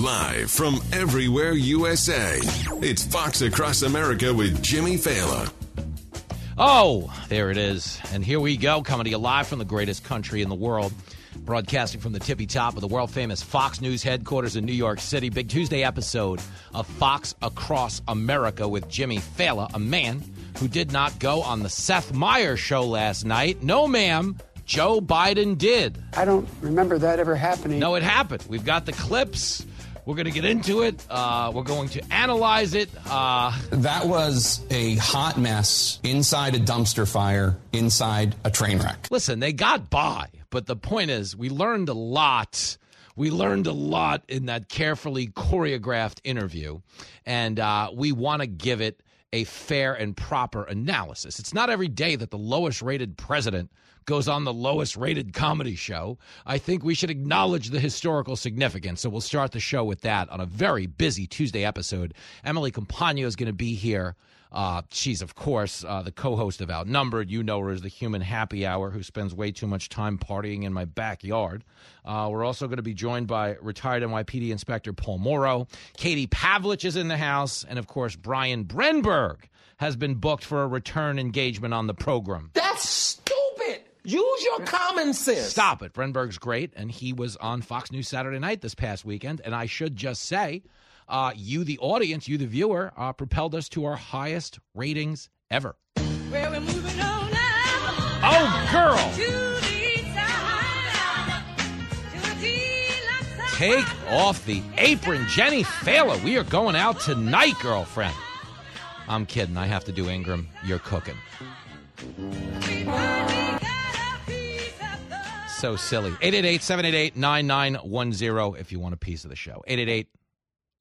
Live from everywhere USA, it's Fox Across America with Jimmy Failla. Oh, there it is. And here we go, coming to you live from the greatest country in the world. Broadcasting from the tippy top of the world famous Fox News headquarters in New York City. Big Tuesday episode of Fox Across America with Jimmy Failla, a man who did not go on the Seth Meyers show last night. No, ma'am. Joe Biden did. I don't remember that ever happening. No, it happened. We've got the clips. We're going to get into it. Uh, we're going to analyze it. Uh, that was a hot mess inside a dumpster fire, inside a train wreck. Listen, they got by, but the point is, we learned a lot. We learned a lot in that carefully choreographed interview, and uh, we want to give it a fair and proper analysis. It's not every day that the lowest rated president goes on the lowest rated comedy show. I think we should acknowledge the historical significance. So we'll start the show with that on a very busy Tuesday episode. Emily Compagno is going to be here. Uh, she's, of course, uh, the co host of Outnumbered. You know her as the human happy hour who spends way too much time partying in my backyard. Uh, we're also going to be joined by retired NYPD Inspector Paul Mauro. Katie Pavlich is in the house. And, of course, Brian Brenberg has been booked for a return engagement on the program. That's stupid. Use your common sense. Stop it. Brenberg's great, and he was on Fox News Saturday night this past weekend. And I should just say, uh, you, the audience, you, the viewer, uh, propelled us to our highest ratings ever. Well, we're moving on now. Oh, girl. Take off the apron, Jenny Failla. We are going out tonight, girlfriend. I'm kidding. I have to do Ingraham. You're cooking. So silly. 888 788 9910 if you want a piece of the show. 888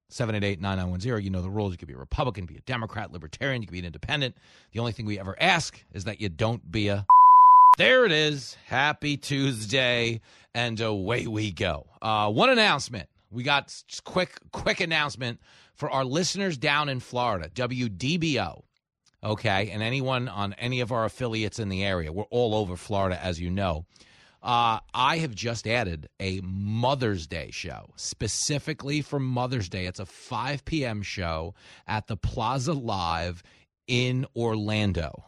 788 9910. You know the rules. You could be a Republican, be a Democrat, Libertarian, you could be an independent. The only thing we ever ask is that you don't be a. There it is. Happy Tuesday. And away we go. Uh, one announcement. We got quick, quick announcement for our listeners down in Florida, WDBO. Okay. And anyone on any of our affiliates in the area. We're all over Florida, as you know. Uh, I have just added a Mother's Day show specifically for Mother's Day. It's a 5 p.m. show at the Plaza Live in Orlando.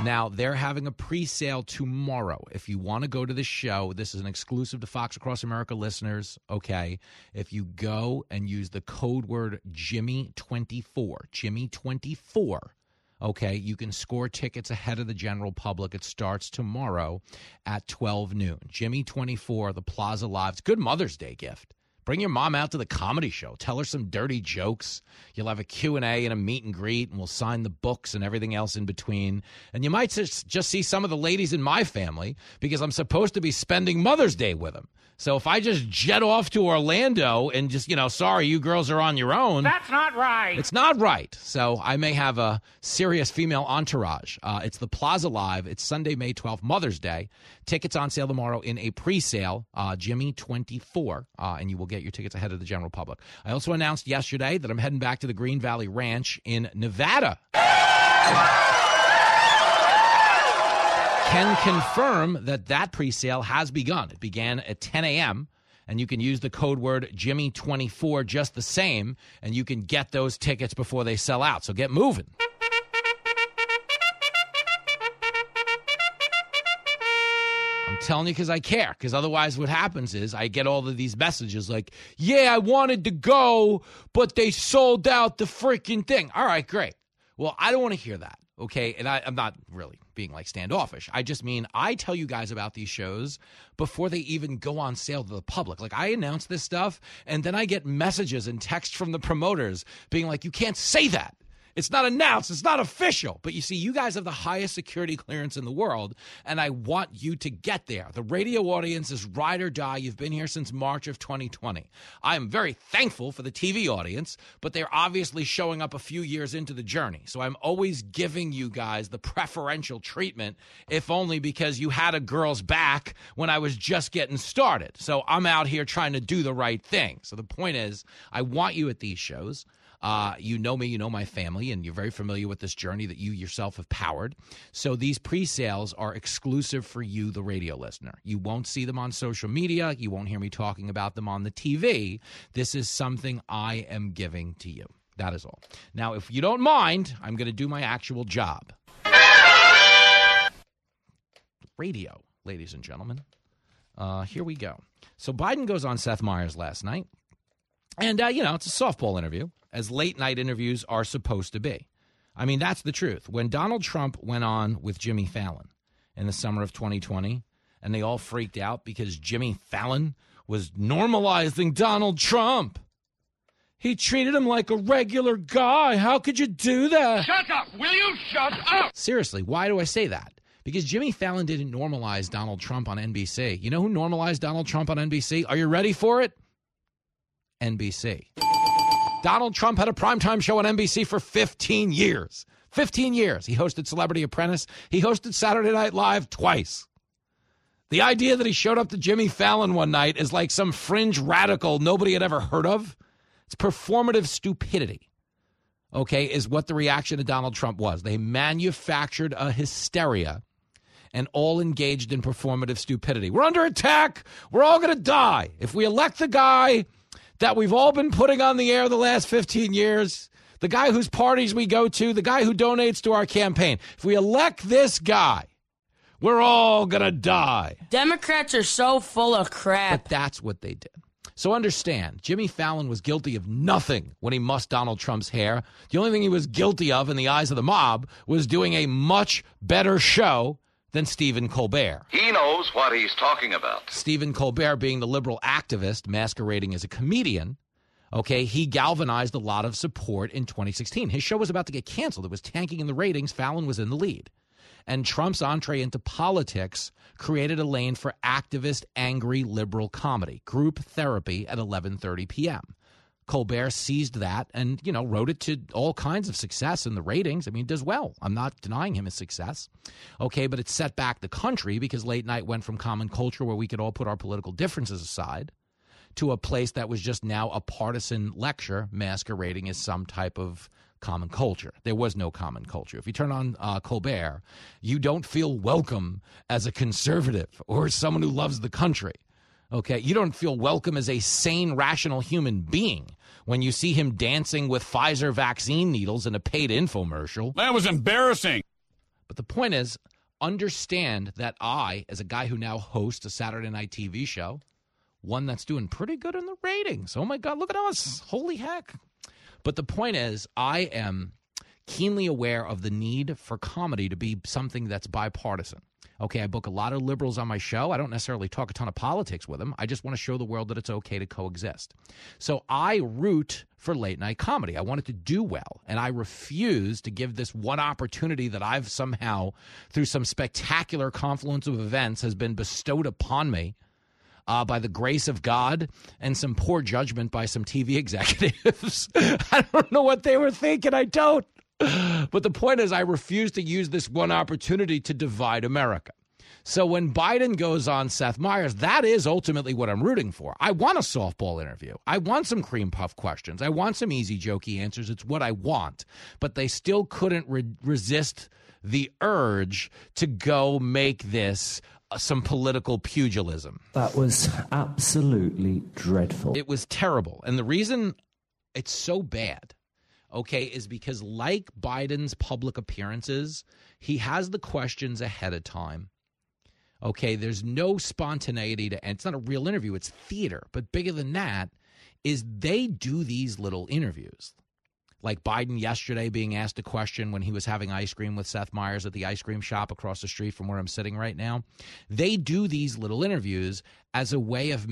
Now, they're having a pre sale tomorrow. If you want to go to the show, this is an exclusive to Fox Across America listeners. Okay. If you go and use the code word Jimmy24, Jimmy24, okay, you can score tickets ahead of the general public. It starts tomorrow at 12 noon. Jimmy24, the Plaza Live. It's good Mother's Day gift. Bring your mom out to the comedy show. Tell her some dirty jokes. You'll have a Q&A and a meet and greet, and we'll sign the books and everything else in between. And you might just, just see some of the ladies in my family because I'm supposed to be spending Mother's Day with them. So if I just jet off to Orlando and just, you know, sorry, you girls are on your own. That's not right. It's not right. So I may have a serious female entourage. Uh, it's the Plaza Live. It's Sunday, May 12th, Mother's Day. Tickets on sale tomorrow in a pre sale, uh, Jimmy 24, uh, and you will get your tickets ahead of the general public. I also announced yesterday that I'm heading back to the Green Valley Ranch in Nevada. Can confirm that that pre-sale has begun. It began at 10 a.m. and you can use the code word Jimmy24 just the same, and you can get those tickets before they sell out. So get moving. Telling you because I care. Because otherwise, what happens is I get all of these messages like, yeah, I wanted to go, but they sold out the freaking thing. All right, great. Well, I don't want to hear that. Okay. And I, I'm not really being like standoffish. I just mean I tell you guys about these shows before they even go on sale to the public. Like I announce this stuff and then I get messages and texts from the promoters being like, you can't say that. It's not announced. It's not official. But you see, you guys have the highest security clearance in the world, and I want you to get there. The radio audience is ride or die. You've been here since March of 2020. I am very thankful for the TV audience, but they're obviously showing up a few years into the journey. So I'm always giving you guys the preferential treatment, if only because you had a girl's back when I was just getting started. So I'm out here trying to do the right thing. So the point is, I want you at these shows. Uh, you know me, you know my family, and you're very familiar with this journey that you yourself have powered. So these pre sales are exclusive for you, the radio listener. You won't see them on social media. You won't hear me talking about them on the TV. This is something I am giving to you. That is all. Now, if you don't mind, I'm going to do my actual job. Radio, ladies and gentlemen. Uh, here we go. So Biden goes on Seth Meyers last night. And, uh, you know, it's a softball interview, as late night interviews are supposed to be. I mean, that's the truth. When Donald Trump went on with Jimmy Fallon in the summer of 2020, and they all freaked out because Jimmy Fallon was normalizing Donald Trump. He treated him like a regular guy. How could you do that? Shut up! Will you shut up? Seriously, why do I say that? Because Jimmy Fallon didn't normalize Donald Trump on NBC. You know who normalized Donald Trump on NBC? Are you ready for it? NBC. Donald Trump had a primetime show on NBC for 15 years. 15 years. He hosted Celebrity Apprentice. He hosted Saturday Night Live twice. The idea that he showed up to Jimmy Fallon one night is like some fringe radical nobody had ever heard of. It's performative stupidity, okay, is what the reaction to Donald Trump was. They manufactured a hysteria and all engaged in performative stupidity. We're under attack. We're all going to die. If we elect the guy that we've all been putting on the air the last 15 years, the guy whose parties we go to, the guy who donates to our campaign, if we elect this guy, we're all going to die. Democrats are so full of crap. But that's what they did. So understand, Jimmy Fallon was guilty of nothing when he mussed Donald Trump's hair. The only thing he was guilty of in the eyes of the mob was doing a much better show than Stephen Colbert. He knows what he's talking about. Stephen Colbert being the liberal activist masquerading as a comedian. Okay, he galvanized a lot of support in 2016. His show was about to get canceled. It was tanking in the ratings. Fallon was in the lead and Trump's entree into politics created a lane for activist, angry liberal comedy, group therapy at 11:30 p.m. Colbert seized that and, you know, wrote it to all kinds of success in the ratings. I mean, it does well. I'm not denying him his success. Okay, but it set back the country because late night went from common culture where we could all put our political differences aside to a place that was just now a partisan lecture masquerading as some type of common culture. There was no common culture. If you turn on uh, Colbert, you don't feel welcome as a conservative or someone who loves the country. Okay, you don't feel welcome as a sane, rational human being when you see him dancing with Pfizer vaccine needles in a paid infomercial. That was embarrassing. But the point is, understand that I, as a guy who now hosts a Saturday night TV show, one that's doing pretty good in the ratings. Oh my God, look at us. Holy heck. But the point is, I am keenly aware of the need for comedy to be something that's bipartisan. Okay, I book a lot of liberals on my show. I don't necessarily talk a ton of politics with them. I just want to show the world that it's okay to coexist. So I root for late night comedy. I want it to do well. And I refuse to give this one opportunity that I've somehow, through some spectacular confluence of events, has been bestowed upon me uh, by the grace of God and some poor judgment by some TV executives. I don't know what they were thinking. I don't. But the point is, I refuse to use this one opportunity to divide America. So when Biden goes on Seth Meyers, that is ultimately what I'm rooting for. I want a softball interview. I want some cream puff questions. I want some easy, jokey answers. It's what I want. But they still couldn't re- resist the urge to go make this uh, some political pugilism. That was absolutely dreadful. It was terrible. And the reason it's so bad, okay, is because like Biden's public appearances, he has the questions ahead of time. Okay, there's no spontaneity to, and it's not a real interview, it's theater. But bigger than that is they do these little interviews like Biden yesterday being asked a question when he was having ice cream with Seth Meyers at the ice cream shop across the street from where I'm sitting right now. They do these little interviews as a way of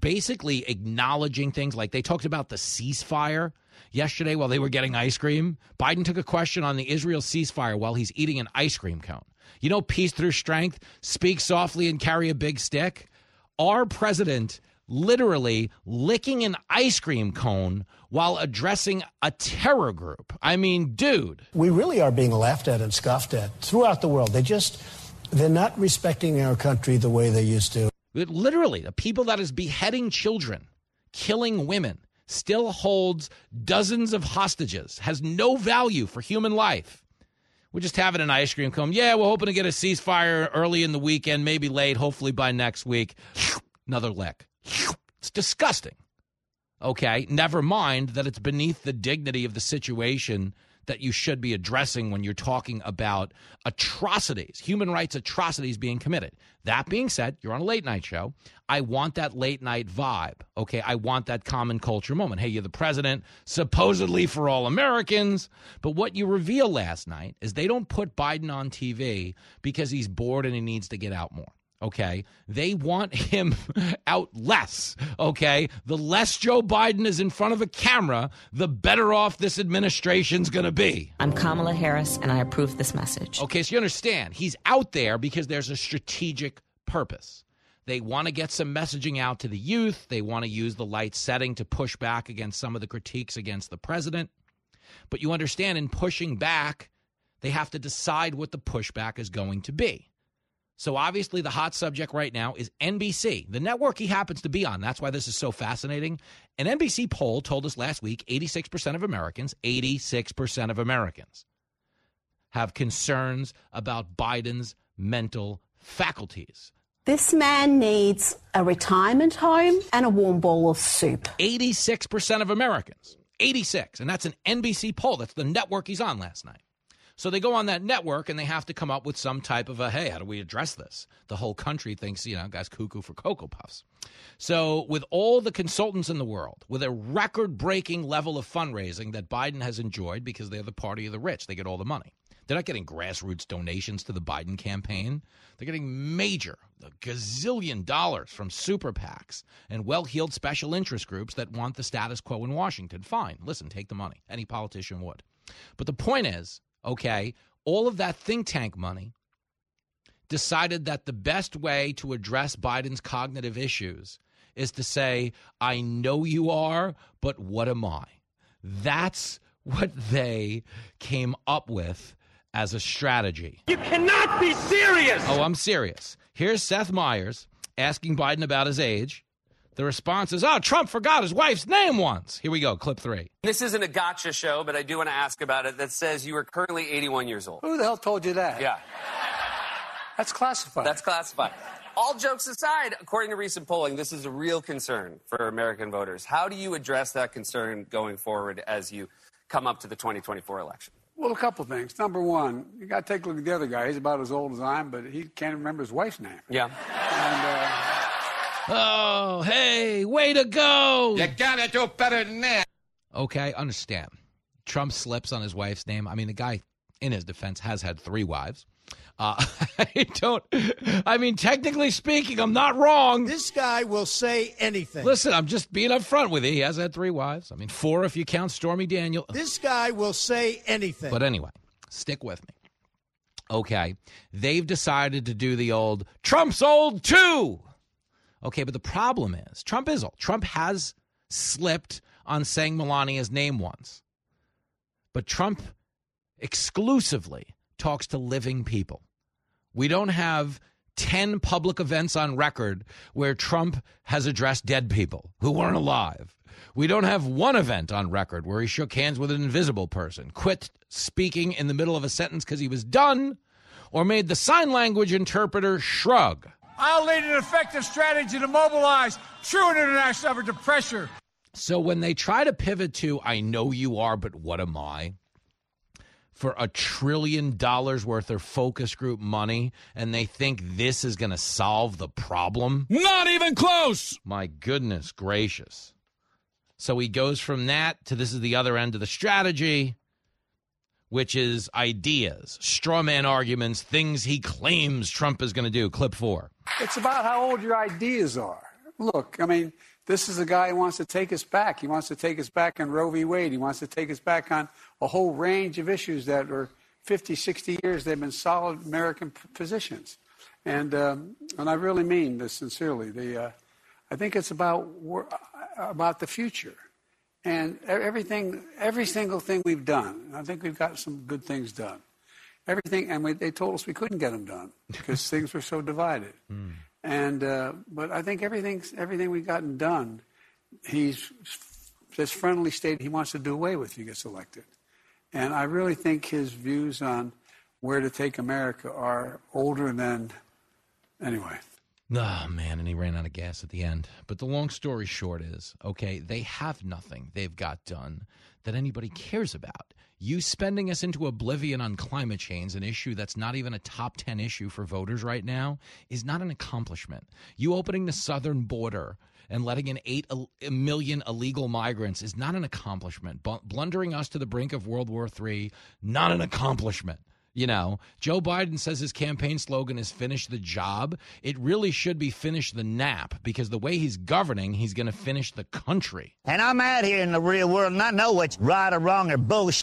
basically acknowledging things like they talked about the ceasefire yesterday while they were getting ice cream. Biden took a question on the Israel ceasefire while he's eating an ice cream cone. You know, peace through strength, speak softly and carry a big stick. Our president literally licking an ice cream cone while addressing a terror group. I mean, dude. We really are being laughed at and scoffed at throughout the world. They just, they're not respecting our country the way they used to. Literally, the people that is beheading children, killing women, still holds dozens of hostages, has no value for human life. We're just having an ice cream cone. Yeah, we're hoping to get a ceasefire early in the weekend, maybe late, hopefully by next week. Another lick. It's disgusting. Okay, never mind that it's beneath the dignity of the situation that you should be addressing when you're talking about atrocities, human rights atrocities being committed. That being said, you're on a late night show. I want that late night vibe. Okay. I want that common culture moment. Hey, you're the president, supposedly for all Americans. But what you reveal last night is they don't put Biden on TV because he's bored and he needs to get out more okay? They want him out less, okay? The less Joe Biden is in front of a camera, the better off this administration's gonna be. I'm Kamala Harris, and I approve this message. Okay, so you understand, he's out there because there's a strategic purpose. They want to get some messaging out to the youth. They want to use the light setting to push back against some of the critiques against the president. But you understand, in pushing back, they have to decide what the pushback is going to be. So obviously, the hot subject right now is NBC, the network he happens to be on. That's why this is so fascinating. An NBC poll told us last week 86% of Americans, 86% of Americans have concerns about Biden's mental faculties. This man needs a retirement home and a warm bowl of soup. 86% of Americans. 86. And that's an NBC poll. That's the network he's on last night. So they go on that network and they have to come up with some type of a hey, how do we address this? The whole country thinks, you know, guys cuckoo for Cocoa Puffs. So, with all the consultants in the world, with a record breaking level of fundraising that Biden has enjoyed because they're the party of the rich, they get all the money. They're not getting grassroots donations to the Biden campaign. They're getting major, a gazillion dollars from super PACs and well heeled special interest groups that want the status quo in Washington. Fine. Listen, take the money. Any politician would. But the point is, okay, all of that think tank money decided that the best way to address Biden's cognitive issues is to say, I know you are, but what am I? That's what they came up with as a strategy. You cannot be serious. Oh, I'm serious. Here's Seth Meyers asking Biden about his age. The response is, oh, Trump forgot his wife's name once. Here we go, clip three. This isn't a gotcha show, but I do want to ask about it that says you are currently 81 years old. Who the hell told you that? Yeah. That's classified. That's classified. All jokes aside, according to recent polling, this is a real concern for American voters. How do you address that concern going forward as you come up to the 2024 election? Well, a couple things. Number one, you got to take a look at the other guy. He's about as old as I am, but he can't remember his wife's name. Yeah. And, uh, Oh, hey, way to go. You gotta do better than that. Okay, understand. Trump slips on his wife's name. I mean, the guy, in his defense, has had three wives. Uh, I don't, I mean, technically speaking, I'm not wrong. This guy will say anything. Listen, I'm just being upfront with you. He has had three wives. I mean, four if you count Stormy Daniel. This guy will say anything. But anyway, stick with me. Okay, they've decided to do the old Trump's old too. Okay, but the problem is Trump is old. Trump has slipped on saying Melania's name once. But Trump exclusively talks to living people. We don't have 10 public events on record where Trump has addressed dead people who weren't alive. We don't have one event on record where he shook hands with an invisible person, quit speaking in the middle of a sentence because he was done, or made the sign language interpreter shrug. I'll lead an effective strategy to mobilize true international effort to pressure. So when they try to pivot to, I know you are, but what am I? For a trillion dollars worth of focus group money, and they think this is going to solve the problem? Not even close. My goodness gracious. So he goes from that to this is the other end of the strategy, which is ideas, straw man arguments, things he claims Trump is going to do. Clip four. It's about how old your ideas are. Look, I mean, this is a guy who wants to take us back. He wants to take us back on Roe v. Wade. He wants to take us back on a whole range of issues that are 50, 60 years they've been solid American positions. And, um, and I really mean this sincerely. The, uh, I think it's about, about the future. And everything, every single thing we've done, I think we've got some good things done. Everything, and we, they told us we couldn't get them done because things were so divided. Mm. And uh, but I think everything, everything we've gotten done, he's this friendly state he wants to do away with if he gets elected. And I really think his views on where to take America are older than, anyway. Oh, man, and he ran out of gas at the end. But the long story short is okay, they have nothing they've got done that anybody cares about. You spending us into oblivion on climate change, an issue that's not even a top 10 issue for voters right now, is not an accomplishment. You opening the southern border and letting in 8 million illegal migrants is not an accomplishment. Blundering us to the brink of World War III, not an accomplishment. You know, Joe Biden says his campaign slogan is finish the job. It really should be finish the nap because the way he's governing, he's going to finish the country. And I'm out here in the real world and I know what's right or wrong or bullshit.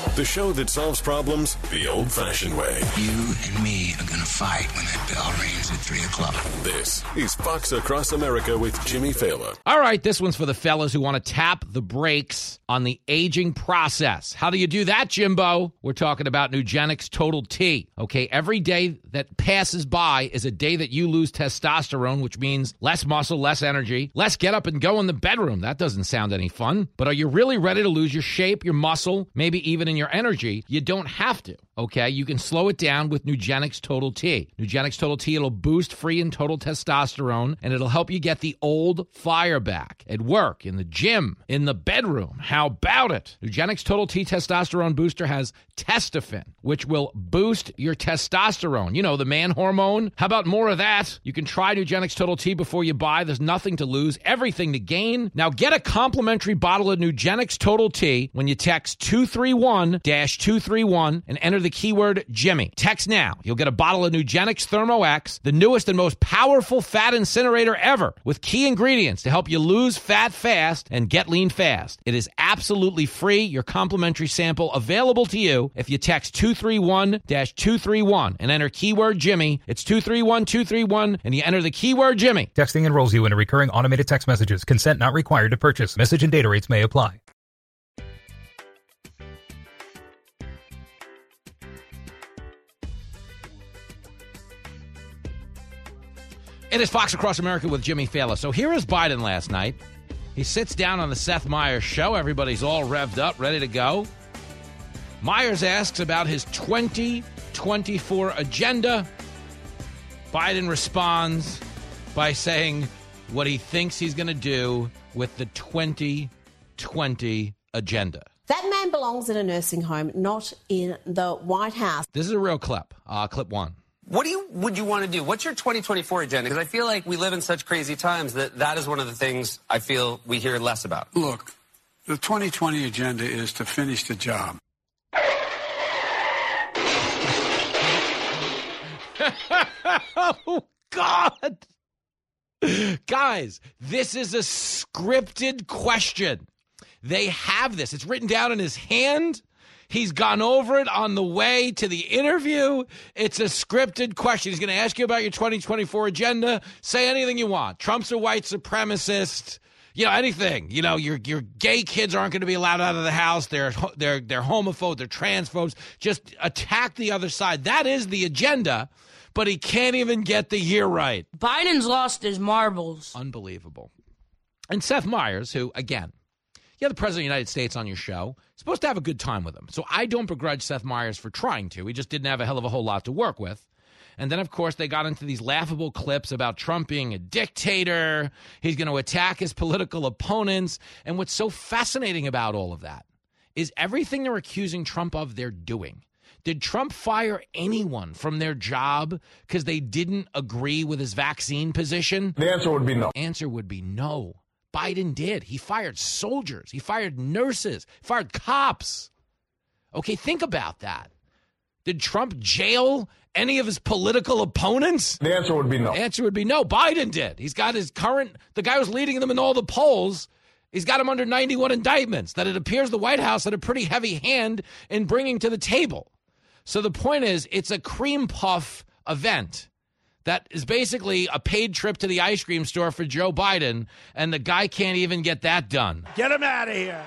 The show that solves problems the old fashioned way. You and me are going to fight when that bell rings at 3 o'clock. This is Fox Across America with Jimmy Failla. All right, this one's for the fellas who want to tap the brakes on the aging process. How do you do that, Jimbo? We're talking about Nugenix Total T. Okay, every day that passes by is a day that you lose testosterone, which means less muscle, less energy, less get up and go in the bedroom. That doesn't sound any fun. But are you really ready to lose your shape, your muscle, maybe even in your energy, you don't have to. Okay, you can slow it down with Nugenix Total T. Nugenix Total T, it'll boost free and total testosterone and it'll help you get the old fire back at work, in the gym, in the bedroom. How about it? Nugenix Total T testosterone booster has Testofen, which will boost your testosterone. You know, the man hormone. How about more of that? You can try Nugenix Total T before you buy. There's nothing to lose, everything to gain. Now get a complimentary bottle of Nugenix Total T when you text 231 231 and enter the keyword Jimmy. Text now. You'll get a bottle of Nugenix Thermo X, the newest and most powerful fat incinerator ever, with key ingredients to help you lose fat fast and get lean fast. It is absolutely free. Your complimentary sample available to you if you text 231 231 and enter keyword Jimmy. It's 231 231 and you enter the keyword Jimmy. Texting enrolls you in a recurring automated text messages. Consent not required to purchase. Message and data rates may apply. It is Fox Across America with Jimmy Failla. So here is Biden last night. He sits down on the Seth Meyers show. Everybody's all revved up, ready to go. Meyers asks about his 2024 agenda. Biden responds by saying what he thinks he's going to do with the 2020 agenda. That man belongs in a nursing home, not in the White House. This is a real clip. Uh, clip one. What do you would you want to do? What's your 2024 agenda? Because I feel like we live in such crazy times that that is one of the things I feel we hear less about. Look, the 2020 agenda is to finish the job. oh God, guys, this is a scripted question. They have this. It's written down in his hand. He's gone over it on the way to the interview. It's a scripted question. He's going to ask you about your 2024 agenda. Say anything you want. Trump's a white supremacist. You know anything. You know your your gay kids aren't going to be allowed out of the house. They're they're they're homophobes. They're transphobes. Just attack the other side. That is the agenda. But he can't even get the year right. Biden's lost his marbles. Unbelievable. And Seth Meyers, who again you have the president of the United States on your show. supposed to have a good time with him. So I don't begrudge Seth Meyers for trying to. He just didn't have a hell of a whole lot to work with. And then, of course, they got into these laughable clips about Trump being a dictator. He's going to attack his political opponents. And what's so fascinating about all of that is everything they're accusing Trump of, they're doing. Did Trump fire anyone from their job because they didn't agree with his vaccine position? The answer would be no. Answer would be no. Biden did. He fired soldiers, he fired nurses, fired cops. Okay, think about that. Did Trump jail any of his political opponents? The answer would be no. The answer would be no. Biden did. He's got his current, the guy who's leading them in all the polls. He's got him under 91 indictments that it appears the White House had a pretty heavy hand in bringing to the table. So the point is, it's a cream puff event that is basically a paid trip to the ice cream store for Joe Biden, and the guy can't even get that done. Get him out of here.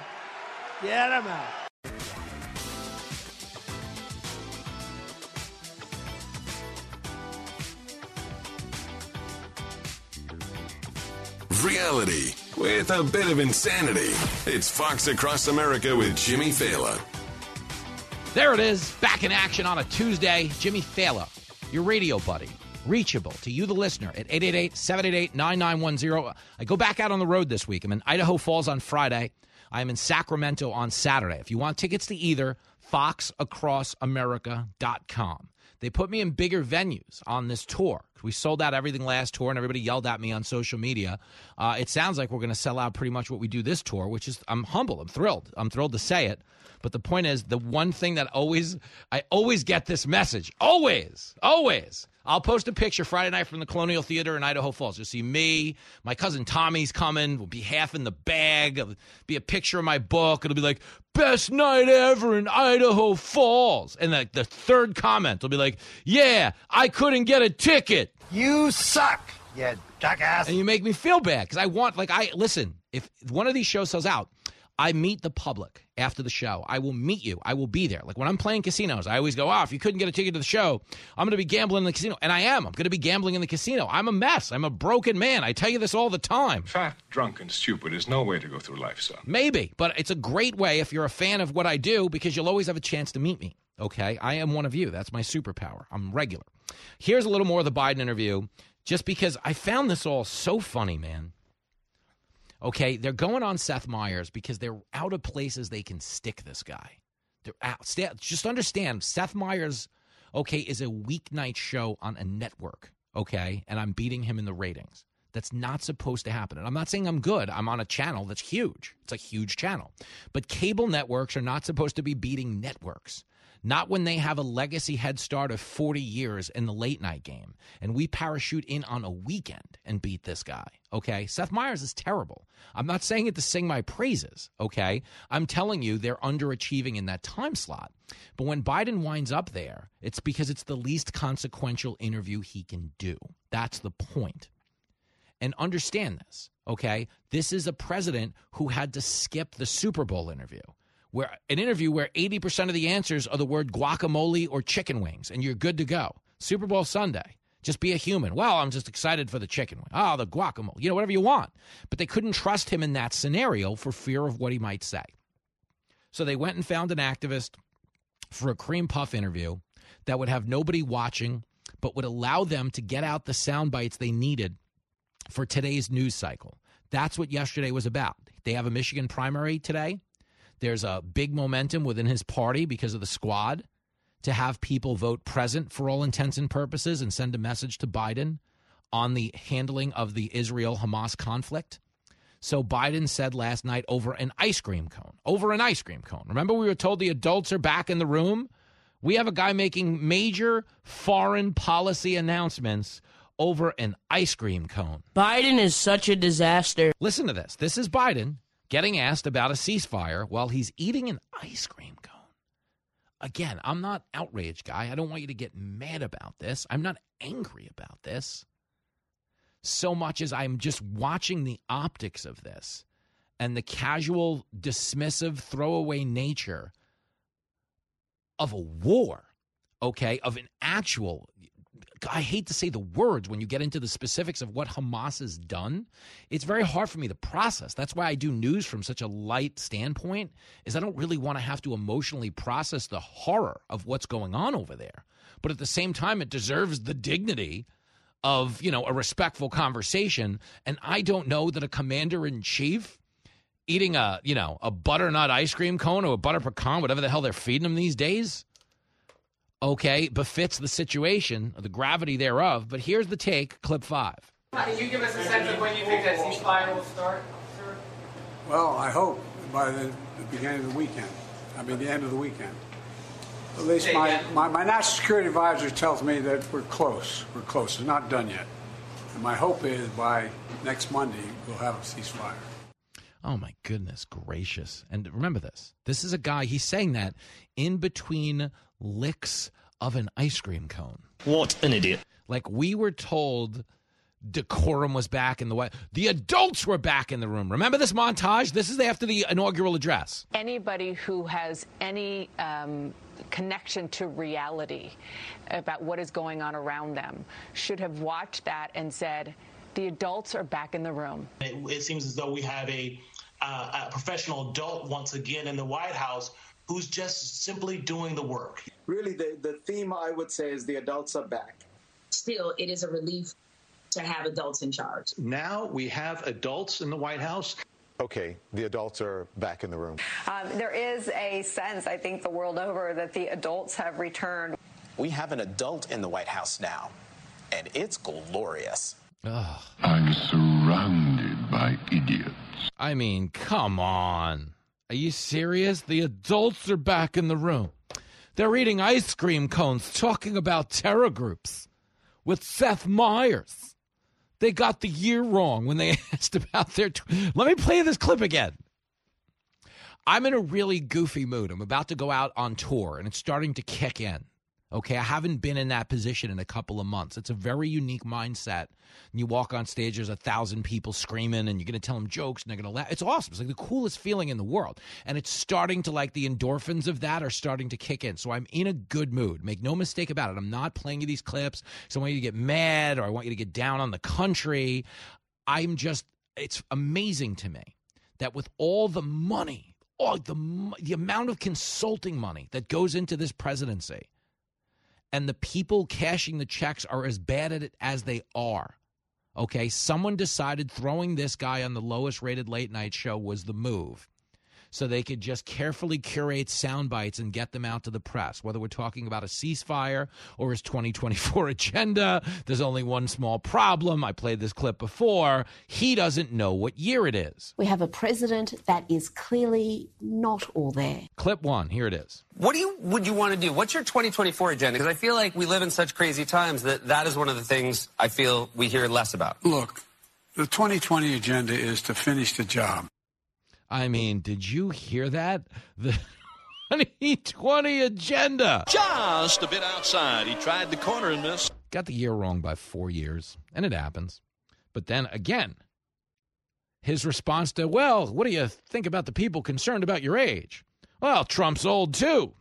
Get him out. Reality with a bit of insanity. It's Fox Across America with Jimmy Failla. There it is, back in action on a Tuesday. Jimmy Failla, your radio buddy, reachable to you, the listener, at 888 788 9910. I go back out on the road this week. I'm in Idaho Falls on Friday. I'm in Sacramento on Saturday. If you want tickets to either, foxacrossamerica.com. They put me in bigger venues on this tour. We sold out everything last tour, and everybody yelled at me on social media. Uh, it sounds like we're going to sell out pretty much what we do this tour, which is I'm humble. I'm thrilled. I'm thrilled to say it. But the point is, the one thing that always I always get this message, always, always. I'll post a picture Friday night from the Colonial Theater in Idaho Falls. You'll see me, my cousin Tommy's coming. We'll be half in the bag. It'll be a picture of my book. It'll be like best night ever in Idaho Falls. And the, the third comment will be like, "Yeah, I couldn't get a ticket." You suck, you jackass. And you make me feel bad because I want, like, I listen. If one of these shows sells out, I meet the public after the show. I will meet you. I will be there. Like when I'm playing casinos, I always go, oh, if you couldn't get a ticket to the show, I'm going to be gambling in the casino. And I am. I'm going to be gambling in the casino. I'm a mess. I'm a broken man. I tell you this all the time. Fat, drunk, and stupid is no way to go through life, son. Maybe, but it's a great way if you're a fan of what I do because you'll always have a chance to meet me. Okay. I am one of you. That's my superpower. I'm regular. Here's a little more of the Biden interview just because I found this all so funny, man. Okay, they're going on Seth Meyers because they're out of places they can stick this guy. They're out. Just understand, Seth Meyers, okay, is a weeknight show on a network. Okay, and I'm beating him in the ratings. That's not supposed to happen. And I'm not saying I'm good. I'm on a channel that's huge. It's a huge channel. But cable networks are not supposed to be beating networks not when they have a legacy head start of 40 years in the late night game and we parachute in on a weekend and beat this guy. Okay. Seth Meyers is terrible. I'm not saying it to sing my praises. Okay. I'm telling you they're underachieving in that time slot. But when Biden winds up there, it's because it's the least consequential interview he can do. That's the point. And understand this. Okay. This is a president who had to skip the Super Bowl interview where an interview where 80% of the answers are the word guacamole or chicken wings and you're good to go. Super Bowl Sunday. Just be a human. Well, I'm just excited for the chicken wing. Oh, the guacamole. You know, whatever you want. But they couldn't trust him in that scenario for fear of what he might say. So they went and found an activist for a cream puff interview that would have nobody watching, but would allow them to get out the sound bites they needed for today's news cycle. That's what yesterday was about. They have a Michigan primary today. There's a big momentum within his party because of the squad to have people vote present for all intents and purposes and send a message to Biden on the handling of the Israel Hamas conflict. So Biden said last night over an ice cream cone, over an ice cream cone. Remember, we were told the adults are back in the room? We have a guy making major foreign policy announcements over an ice cream cone. Biden is such a disaster. Listen to this. This is Biden getting asked about a ceasefire while he's eating an ice cream cone. Again, I'm not outraged, guy. I don't want you to get mad about this. I'm not angry about this so much as I'm just watching the optics of this and the casual, dismissive, throwaway nature of a war, okay, of an actual I hate to say the words when you get into the specifics of what Hamas has done. It's very hard for me to process. That's why I do news from such a light standpoint is I don't really want to have to emotionally process the horror of what's going on over there. But at the same time it deserves the dignity of, you know, a respectful conversation and I don't know that a commander in chief eating a, you know, a butternut ice cream cone or a butter pecan, whatever the hell they're feeding them these days okay, befits the situation, the gravity thereof. But here's the take, clip five. Can you give us a sense of when you think that ceasefire will start, sir? Well, I hope by the, the beginning of the weekend. I mean, the end of the weekend. At least my, my, my national security advisor tells me that we're close. We're close. It's not done yet. And my hope is by next Monday, we'll have a ceasefire. Oh my goodness gracious. And remember this. This is a guy, he's saying that in between licks of an ice cream cone. What an idiot. Like we were told decorum was back in the way. The adults were back in the room. Remember this montage? This is after the inaugural address. Anybody who has any um, connection to reality about what is going on around them should have watched that and said, The adults are back in the room. It, it seems as though we have a, uh, a professional adult once again in the White House who's just simply doing the work. Really, the, the theme I would say is the adults are back. Still, it is a relief to have adults in charge. Now we have adults in the White House. Okay, the adults are back in the room. Um, there is a sense, I think, the world over that the adults have returned. We have an adult in the White House now, and it's glorious. Ugh. I'm surrounded by idiots. I mean, come on. Are you serious? The adults are back in the room. They're eating ice cream cones, talking about terror groups with Seth Meyers. They got the year wrong when they asked about their. Let me play this clip again. I'm in a really goofy mood. I'm about to go out on tour, and it's starting to kick in. Okay, I haven't been in that position in a couple of months. It's a very unique mindset. And you walk on stage, there's a thousand people screaming, and you're going to tell them jokes, and they're going to laugh. It's awesome. It's like the coolest feeling in the world. And it's starting to, like, the endorphins of that are starting to kick in. So I'm in a good mood. Make no mistake about it. I'm not playing you these clips, so I want you to get mad or I want you to get down on the country. I'm just, it's amazing to me that with all the money, all the, the amount of consulting money that goes into this presidency, and the people cashing the checks are as bad at it as they are. Okay, someone decided throwing this guy on the lowest rated late night show was the move. So they could just carefully curate sound bites and get them out to the press. Whether we're talking about a ceasefire or his 2024 agenda, there's only one small problem. I played this clip before. He doesn't know what year it is. We have a president that is clearly not all there. Clip one, here it is. What do you would you want to do? What's your 2024 agenda? Because I feel like we live in such crazy times that that is one of the things I feel we hear less about. Look, the 2020 agenda is to finish the job. I mean, did you hear that? The 2020 agenda. Just a bit outside. He tried the corner and missed. Got the year wrong by four years, and it happens. But then again, his response to, well, what do you think about the people concerned about your age? Well, Trump's old too.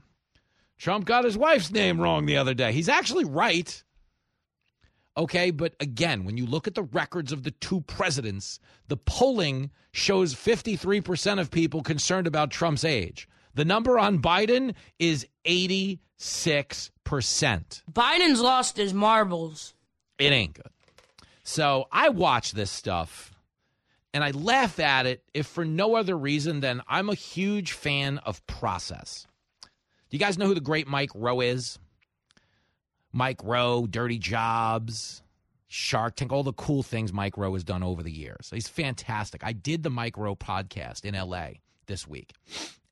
Trump got his wife's name wrong the other day. He's actually right. Okay, but again, when you look at the records of the two presidents, the polling shows 53% of people concerned about Trump's age. The number on Biden is 86%. Biden's lost his marbles. It ain't good. So I watch this stuff and I laugh at it if for no other reason than I'm a huge fan of process. Do you guys know who the great Mike Rowe is? Mike Rowe, Dirty Jobs, Shark Tank, all the cool things Mike Rowe has done over the years. He's fantastic. I did the Mike Rowe podcast in LA this week,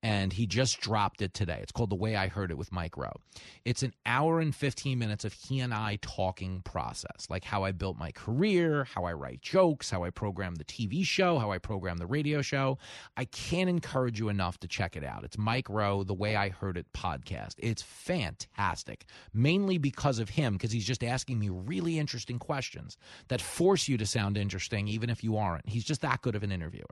and he just dropped it today. It's called The Way I Heard It with Mike Rowe. It's an hour and 15 minutes of he and I talking process, like how I built my career, how I write jokes, how I program the TV show, how I program the radio show. I can't encourage you enough to check it out. It's Mike Rowe, The Way I Heard It podcast. It's fantastic, mainly because of him, because he's just asking me really interesting questions that force you to sound interesting, even if you aren't. He's just that good of an interviewer.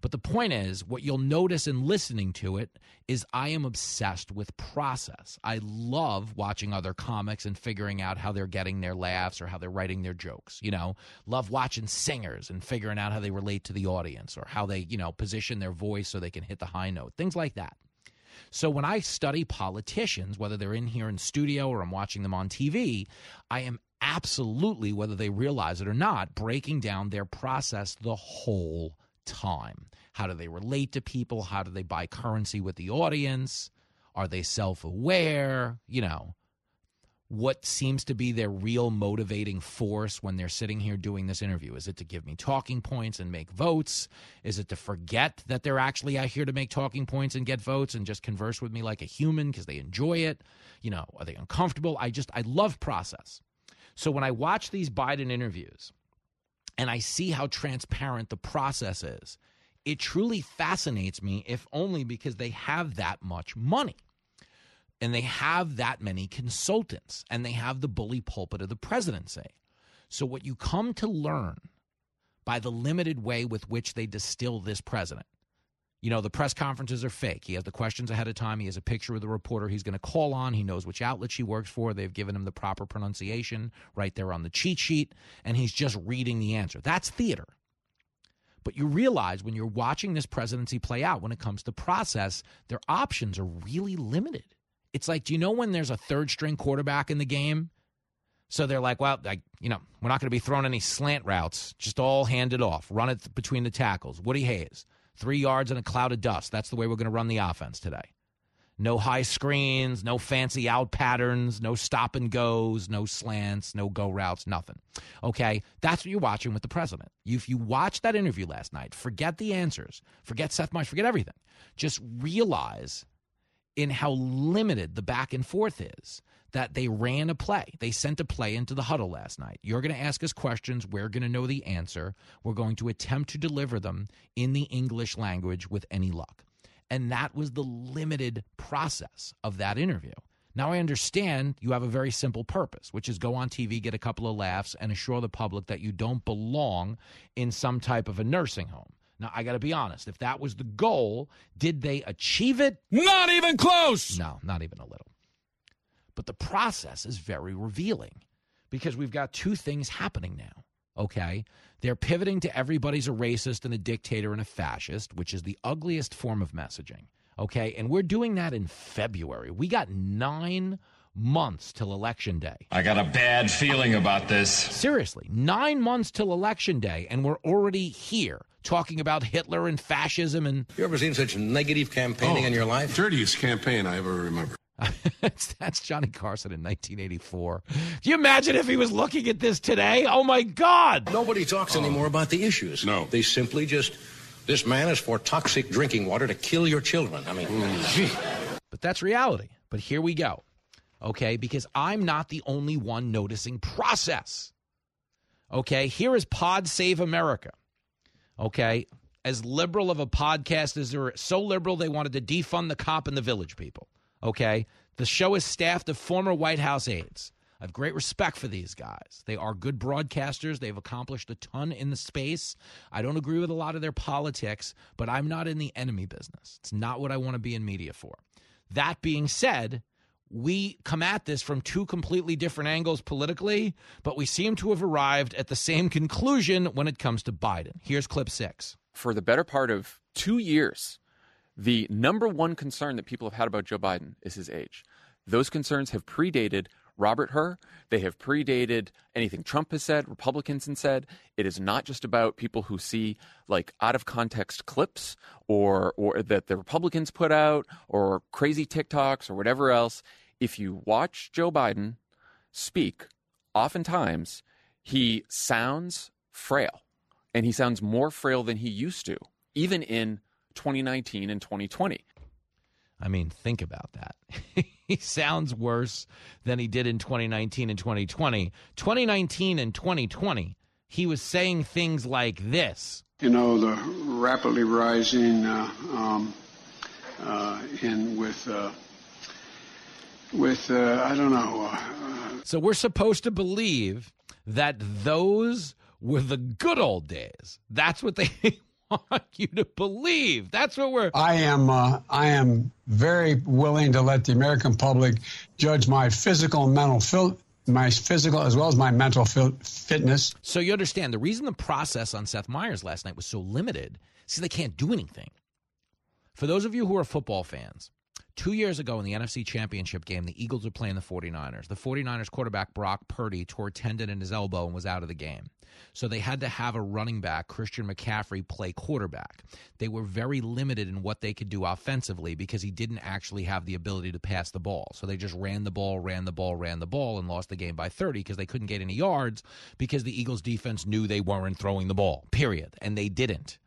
But the point is, what you'll notice in listening to it is I am obsessed with process. I love watching other comics and figuring out how they're getting their laughs or how they're writing their jokes, you know. Love watching singers and figuring out how they relate to the audience or how they, you know, position their voice so they can hit the high note. Things like that. So when I study politicians, whether they're in here in studio or I'm watching them on TV, I am absolutely, whether they realize it or not, breaking down their process the whole time. How do they relate to people? How do they buy currency with the audience? Are they self aware? You know, what seems to be their real motivating force when they're sitting here doing this interview? Is it to give me talking points and make votes? Is it to forget that they're actually out here to make talking points and get votes and just converse with me like a human because they enjoy it? You know, are they uncomfortable? I just, I love process. So when I watch these Biden interviews and I see how transparent the process is, it truly fascinates me, if only because they have that much money and they have that many consultants and they have the bully pulpit of the presidency. So, what you come to learn by the limited way with which they distill this president You know, the press conferences are fake. He has the questions ahead of time. He has a picture of the reporter he's going to call on. He knows which outlet she works for. They've given him the proper pronunciation right there on the cheat sheet, and he's just reading the answer. That's theater. But you realize when you're watching this presidency play out, when it comes to process, their options are really limited. It's like, do you know when there's a third string quarterback in the game? So they're like, well, like, you know, we're not going to be throwing any slant routes, just all hand it off, run it between the tackles. Woody Hayes, three yards in a cloud of dust. That's the way we're going to run the offense today. No high screens, no fancy out patterns, no stop and goes, no slants, no go routes, nothing. Okay, that's what you're watching with the president. If you watched that interview last night, forget the answers, forget Seth Meyers, forget everything. Just realize in how limited the back and forth is that they ran a play. They sent a play into the huddle last night. You're going to ask us questions. We're going to know the answer. We're going to attempt to deliver them in the English language with any luck. And that was the limited process of that interview. Now, I understand you have a very simple purpose, which is go on TV, get a couple of laughs, and assure the public that you don't belong in some type of a nursing home. Now, I got to be honest. If that was the goal, did they achieve it? Not even close. No, not even a little. But the process is very revealing because we've got two things happening now. Okay. They're pivoting to everybody's a racist and a dictator and a fascist, which is the ugliest form of messaging. Okay. And we're doing that in February. We got nine months till election day. I got a bad feeling about this. Seriously, nine months till election day, and we're already here talking about Hitler and fascism and. You ever seen such negative campaigning oh, in your life? Dirtiest campaign I ever remember. that's Johnny Carson in 1984. Do you imagine if he was looking at this today? Oh my God! Nobody talks oh. anymore about the issues. No, they simply just. This man is for toxic drinking water to kill your children. I mean, mm. but that's reality. But here we go okay? Because I'm not the only one noticing process. Okay, here is Pod Save America. Okay, as liberal of a podcast as they're so liberal they wanted to defund the cop and the village people. Okay, the show is staffed of former White House aides. I have great respect for these guys. They are good broadcasters. They've accomplished a ton in the space. I don't agree with a lot of their politics, but I'm not in the enemy business. It's not what I want to be in media for. That being said, we come at this from two completely different angles politically, but we seem to have arrived at the same conclusion when it comes to Biden. Here's clip six. For the better part of two years, the number one concern that people have had about Joe Biden is his age. Those concerns have predated Robert Hur. They have predated anything Trump has said, Republicans have said. It is not just about people who see like out of context clips or or that the Republicans put out or crazy TikToks or whatever else. If you watch Joe Biden speak, oftentimes he sounds frail and he sounds more frail than he used to, even in 2019 and 2020. I mean, think about that. he sounds worse than he did in 2019 and 2020. 2019 and 2020, he was saying things like this. You know, the rapidly rising uh, um, uh, in with uh, with uh, I don't know. Uh, so we're supposed to believe that those were the good old days. That's what they want you to believe. That's what we're. I am. Uh, I am very willing to let the American public judge my physical and mental fil- my physical as well as my mental fil- fitness. So you understand the reason the process on Seth Meyers last night was so limited. See, they can't do anything. For those of you who are football fans, Two years ago in the NFC Championship game, the Eagles were playing the 49ers. The 49ers quarterback Brock Purdy tore tendon in his elbow and was out of the game. So they had to have a running back, Christian McCaffrey, play quarterback. They were very limited in what they could do offensively because he didn't actually have the ability to pass the ball. So they just ran the ball, ran the ball, ran the ball, and lost the game by 30 because they couldn't get any yards because the Eagles defense knew they weren't throwing the ball, period. And they didn't.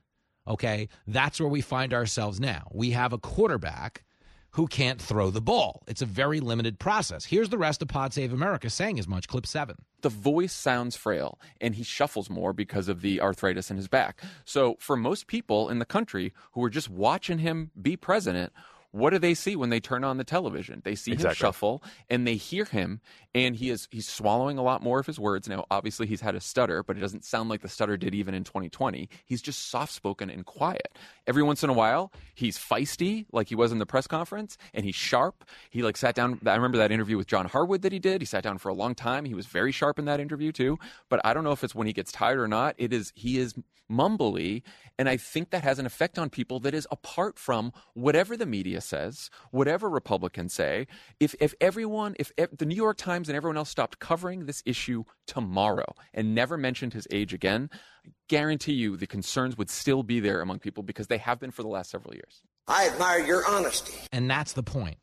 Okay? That's where we find ourselves now. We have a quarterback who can't throw the ball. It's a very limited process. Here's the rest of Pod Save America saying as much. Clip seven. The voice sounds frail, and he shuffles more because of the arthritis in his back. So, for most people in the country who are just watching him be president, what do they see when they turn on the television? They see him shuffle and they hear him, and he is he's swallowing a lot more of his words now. Obviously, he's had a stutter, but it doesn't sound like the stutter did even in 2020. He's just soft spoken and quiet. Every once in a while, he's feisty, like he was in the press conference, and he's sharp. He like sat down. I remember that interview with John Harwood that he did. He sat down for a long time. He was very sharp in that interview too. But I don't know if it's when he gets tired or not. It is he is mumbly, and I think that has an effect on people that is apart from whatever the media says, whatever Republicans say. If if everyone, if, if the New York Times and everyone else stopped covering this issue tomorrow and never mentioned his age again, I guarantee you the concerns would still be there among people because they have been for the last several years. I admire your honesty. And that's the point.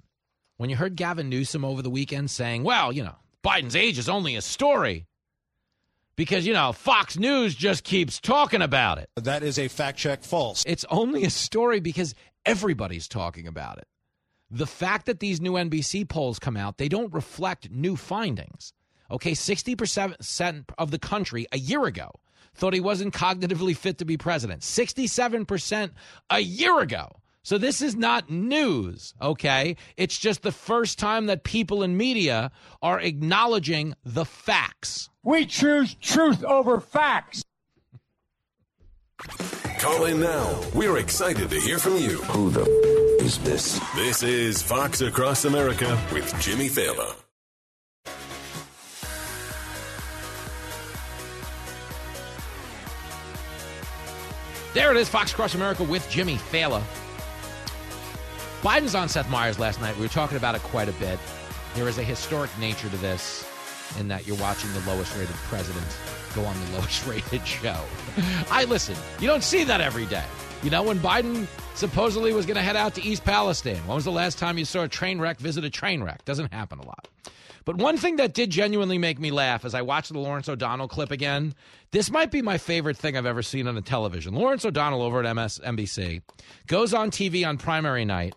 When you heard Gavin Newsom over the weekend saying, well, you know, Biden's age is only a story because, you know, Fox News just keeps talking about it. That is a fact check false. It's only a story because everybody's talking about it. The fact that these new NBC polls come out, they don't reflect new findings. Okay, 60% of the country a year ago thought he wasn't cognitively fit to be president. 67% a year ago. So this is not news, okay? It's just the first time that people in media are acknowledging the facts. We choose truth over facts. Call in now. We're excited to hear from you. Who the f- is this? This is Fox Across America with Jimmy Failla. There it is, Fox Across America with Jimmy Failla. Biden's on Seth Meyers last night. We were talking about it quite a bit. There is a historic nature to this in that you're watching the lowest rated president go on the lowest rated show. I listen, you don't see that every day. You know, when Biden supposedly was going to head out to East Palestine, when was the last time you saw a train wreck visit a train wreck? Doesn't happen a lot. But one thing that did genuinely make me laugh as I watched the Lawrence O'Donnell clip again, this might be my favorite thing I've ever seen on a television. Lawrence O'Donnell over at MSNBC goes on TV on primary night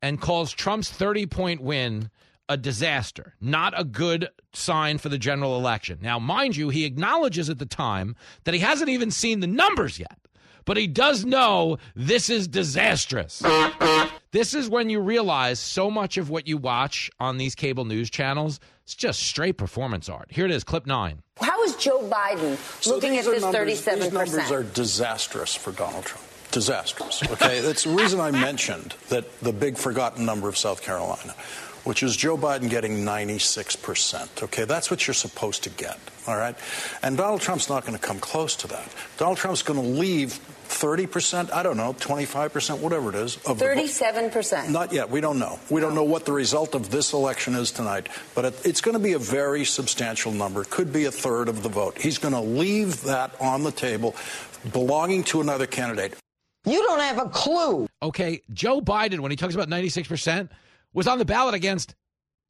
and calls Trump's 30 point win a disaster, not a good sign for the general election. Now, mind you, he acknowledges at the time that he hasn't even seen the numbers yet, but he does know this is disastrous. This is when you realize so much of what you watch on these cable news channels is just straight performance art. Here it is, clip nine. How is Joe Biden So looking these at this numbers- 37%? These numbers are disastrous for Donald Trump. Disastrous. Okay, that's the reason I mentioned that the big forgotten number of South Carolina, which is Joe Biden getting 96 percent. Okay, that's what you're supposed to get. All right, and Donald Trump's not going to come close to that. Donald Trump's going to leave 30 percent. I don't know, 25 percent, whatever it is—of the. 37 percent. Not yet. We don't know. We don't know what the result of this election is tonight, but it, it's going to be a very substantial number. Could be a third of the vote. He's going to leave that on the table, belonging to another candidate. You don't have a clue. Okay, Joe Biden, when he talks about 96%, was on the ballot against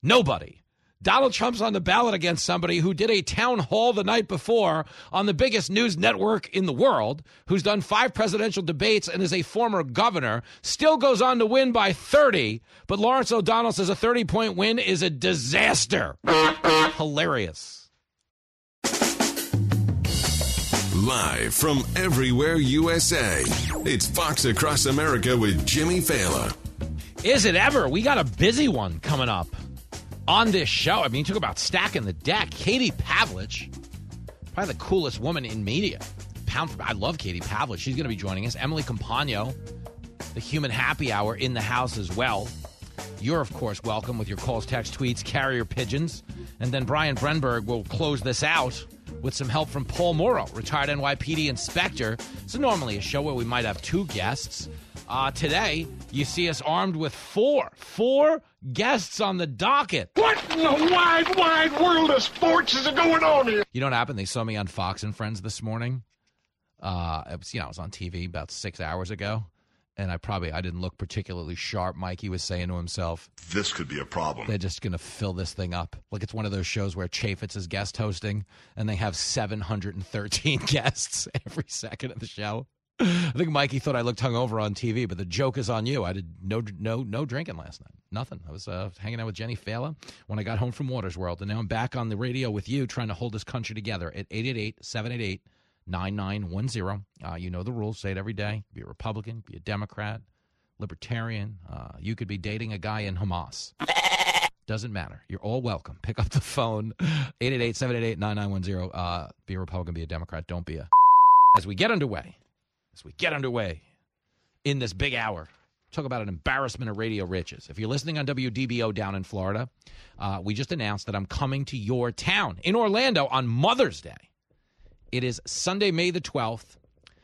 nobody. Donald Trump's on the ballot against somebody who did a town hall the night before on the biggest news network in the world, who's done five presidential debates and is a former governor, still goes on to win by 30. But Lawrence O'Donnell says a 30 point win is a disaster. Hilarious. Live from everywhere USA, it's Fox Across America with Jimmy Failla. Is it ever? We got a busy one coming up on this show. I mean, you talk about stacking the deck. Katie Pavlich, probably the coolest woman in media. Pound for, I love Katie Pavlich. She's going to be joining us. Emily Compagno, the human happy hour in the house as well. You're, of course, welcome with your calls, text, tweets, carrier pigeons. And then Brian Brenberg will close this out with some help from Paul Mauro, retired NYPD inspector. So, normally a show where we might have two guests. Uh, today, you see us armed with four, four guests on the docket. What in the wide, wide world of sports is going on here? You know what happened? They saw me on Fox and Friends this morning. Uh, it was, you know, I was on TV about six hours ago, and I probably I didn't look particularly sharp. Mikey was saying to himself, This could be a problem. "They're just going to fill this thing up like it's one of those shows where Chaffetz is guest hosting, and they have 713 guests every second of the show." I think Mikey thought I looked hungover on TV, but the joke is on you. I did no no no drinking last night. Nothing. I was uh, hanging out with Jenny Failla when I got home from Watters' World, and now I'm back on the radio with you, trying to hold this country together at 888-788 9910. Uh, you know the rules. Say it every day. Be a Republican, be a Democrat. libertarian. Uh, you could be dating a guy in Hamas. Doesn't matter. You're all welcome. Pick up the phone, 888-788-9910. Uh, be a Republican, be a Democrat. Don't be a... As we get underway, as we get underway in this big hour, talk about an embarrassment of radio riches. If you're listening on WDBO down in Florida, uh, we just announced that I'm coming to your town in Orlando on Mother's Day. It is Sunday, May the 12th.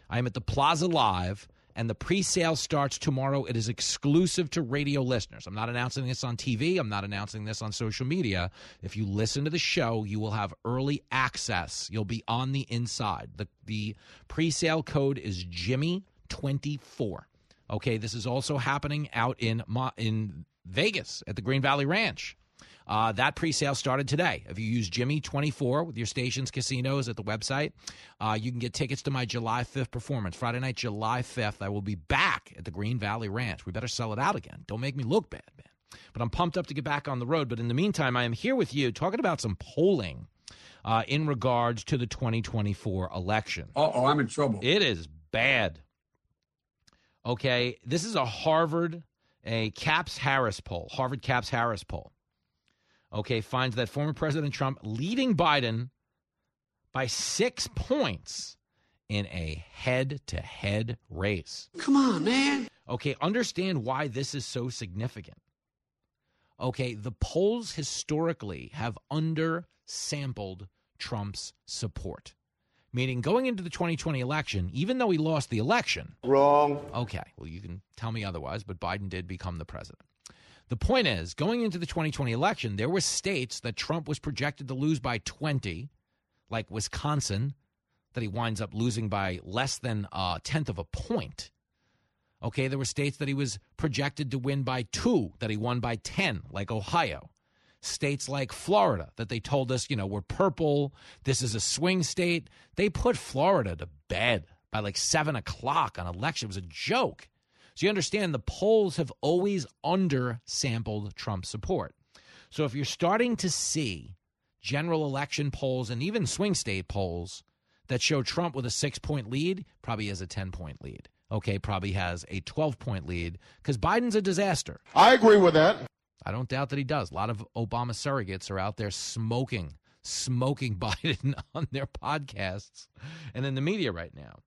I am at the Plaza Live, and the pre sale starts tomorrow. It is exclusive to radio listeners. I'm not announcing this on TV, I'm not announcing this on social media. If you listen to the show, you will have early access. You'll be on the inside. The, the pre sale code is Jimmy24. Okay, this is also happening out in in Vegas at the Green Valley Ranch. Uh, that pre-sale started today. If you use Jimmy24 with your stations casinos at the website, uh, you can get tickets to my July 5th performance. Friday night, July 5th, I will be back at the Green Valley Ranch. We better sell it out again. Don't make me look bad, man. But I'm pumped up to get back on the road. But in the meantime, I am here with you talking about some polling uh, in regards to the 2024 election. oh, I'm in trouble. It is bad. Okay, this is a Harvard, a Caps Harris poll, Harvard Caps Harris poll. Okay, finds that former President Trump leading Biden by six points in a head to head race. Come on, man. Okay, understand why this is so significant. Okay, the polls historically have undersampled Trump's support meaning going into the 2020 election, even though he lost the election. Wrong. Okay, well, you can tell me otherwise, but Biden did become the president. The point is, going into the 2020 election, there were states that Trump was projected to lose by 20, like Wisconsin, that he winds up losing by less than a tenth of a point. Okay, there were states that he was projected to win by two, that he won by 10, like Ohio states like Florida that they told us, you know, we're purple. This is a swing state. They put Florida to bed by like seven o'clock on election. It was a joke. So you understand the polls have always undersampled Trump support. So if you're starting to see general election polls and even swing state polls that show Trump with a six point lead, probably has a 10 point lead. Okay, probably has a 12 point lead because Biden's a disaster. I agree with that. I don't doubt that he does. A lot of Obama surrogates are out there smoking, smoking Biden on their podcasts and in the media right now.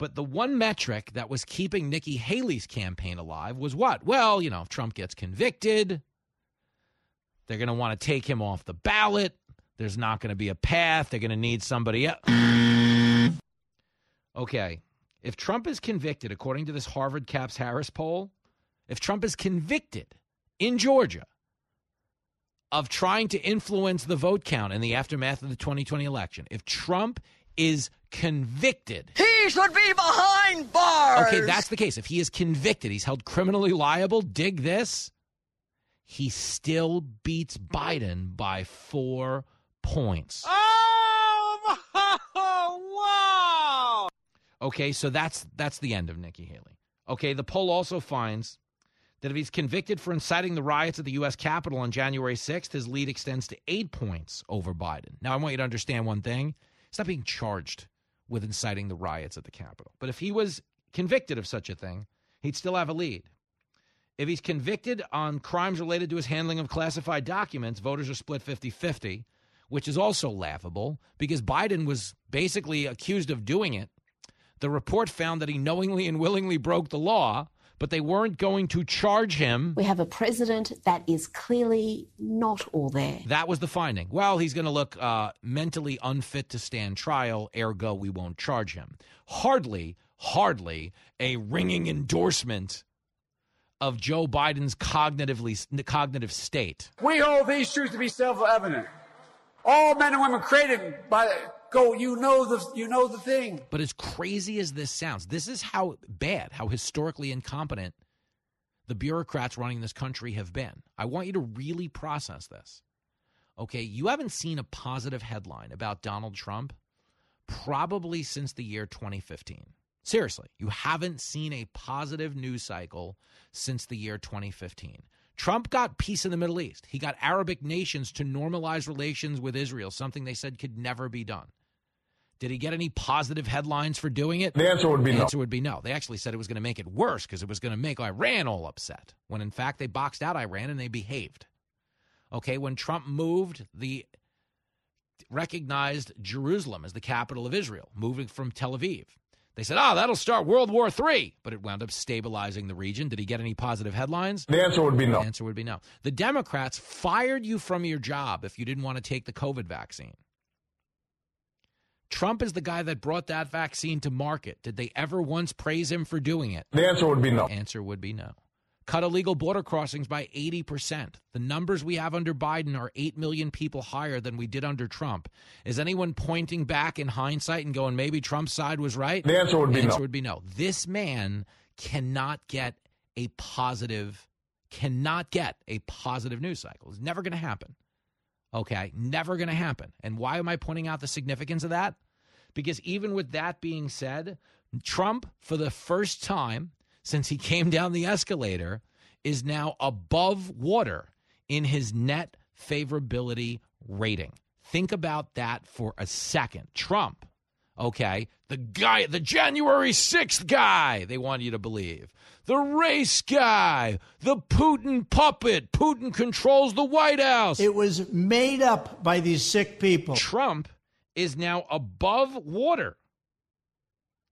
But the one metric that was keeping Nikki Haley's campaign alive was what? Well, you know, if Trump gets convicted, they're going to want to take him off the ballot. There's not going to be a path. They're going to need somebody else. Okay. If Trump is convicted, according to this Harvard Caps Harris poll, if Trump is convicted, in Georgia of trying to influence the vote count in the aftermath of the 2020 election, if Trump is convicted. He should be behind bars. Okay, that's the case. If he is convicted, he's held criminally liable. Dig this. He still beats Biden by four points. Oh, wow. Okay, so that's that's the end of Nikki Haley. Okay, the poll also finds that if he's convicted for inciting the riots at the U.S. Capitol on January 6th, his lead extends to eight points over Biden. Now, I want you to understand one thing. He's not being charged with inciting the riots at the Capitol. But if he was convicted of such a thing, he'd still have a lead. If he's convicted on crimes related to his handling of classified documents, voters are split 50 50, which is also laughable because Biden was basically accused of doing it. The report found that he knowingly and willingly broke the law but they weren't going to charge him. We have a president that is clearly not all there. That was the finding. Well, he's going to look uh, mentally unfit to stand trial, ergo, we won't charge him. Hardly, hardly a ringing endorsement of Joe Biden's cognitively cognitive state. We hold these truths to be self-evident. All men and women created by go you know the you know the thing. But as crazy as this sounds this is how bad how historically incompetent the bureaucrats running this country have been. I want you to really process this. Okay you haven't seen a positive headline about donald trump probably since the year 2015 seriously you haven't seen a positive news cycle since the year 2015 Trump got peace in the Middle East. He got Arabic nations to normalize relations with Israel, something they said could never be done. Did he get any positive headlines for doing it? The answer would be the no. answer would be no. They actually said it was going to make it worse because it was going to make Iran all upset. When in fact they boxed out Iran and they behaved. Okay, when Trump moved the recognized Jerusalem as the capital of Israel, moving from Tel Aviv. They said, "Oh, that'll start World War III," but it wound up stabilizing the region. Did he get any positive headlines? The answer would be no. The answer would be no. The Democrats fired you from your job if you didn't want to take the COVID vaccine. Trump is the guy that brought that vaccine to market. Did they ever once praise him for doing it? The answer would be no. The answer would be no. Cut illegal border crossings by 80%. The numbers we have under Biden are 8 million people higher than we did under Trump. Is anyone pointing back in hindsight and going, maybe Trump's side was right? The answer would the be answer no. would be no. This man cannot get a positive, cannot get a positive news cycle. It's never going to happen. Okay, never going to happen. And why am I pointing out the significance of that? Because even with that being said, Trump, for the first time since he came down the escalator, is now above water in his net favorability rating. Think about that for a second. Trump, okay, the guy, the January 6th guy, they want you to believe. The race guy, the Putin puppet. Putin controls the White House. It was made up by these sick people. Trump is now above water,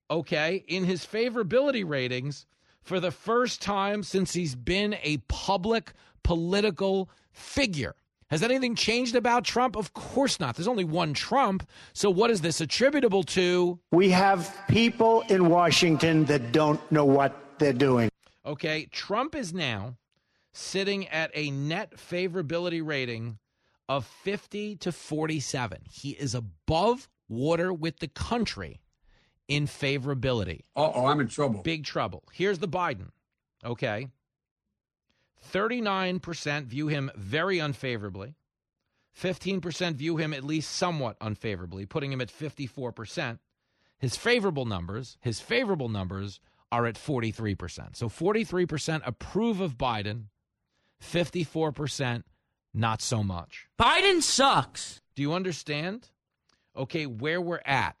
okay, in his favorability ratings for the first time since he's been a public political figure. Has anything changed about Trump? Of course not. There's only one Trump. So, what is this attributable to? We have people in Washington that don't know what they're doing. Okay, Trump is now sitting at a net favorability rating of 50 to 47. He is above water with the country in favorability. Uh oh, I'm in trouble. Big trouble. Here's the Biden. Okay. 39% view him very unfavorably. 15% view him at least somewhat unfavorably, putting him at 54%. His favorable numbers, his favorable numbers are at 43%. So 43% approve of Biden, 54% not so much. Biden sucks. Do you understand? Okay, where we're at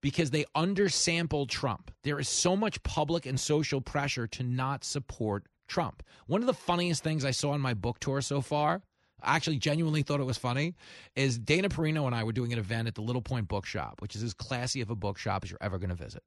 because they undersample Trump. There is so much public and social pressure to not support Trump. One of the funniest things I saw on my book tour so far, I actually genuinely thought it was funny, is Dana Perino and I were doing an event at the Little Point Bookshop, which is as classy of a bookshop as you're ever going to visit.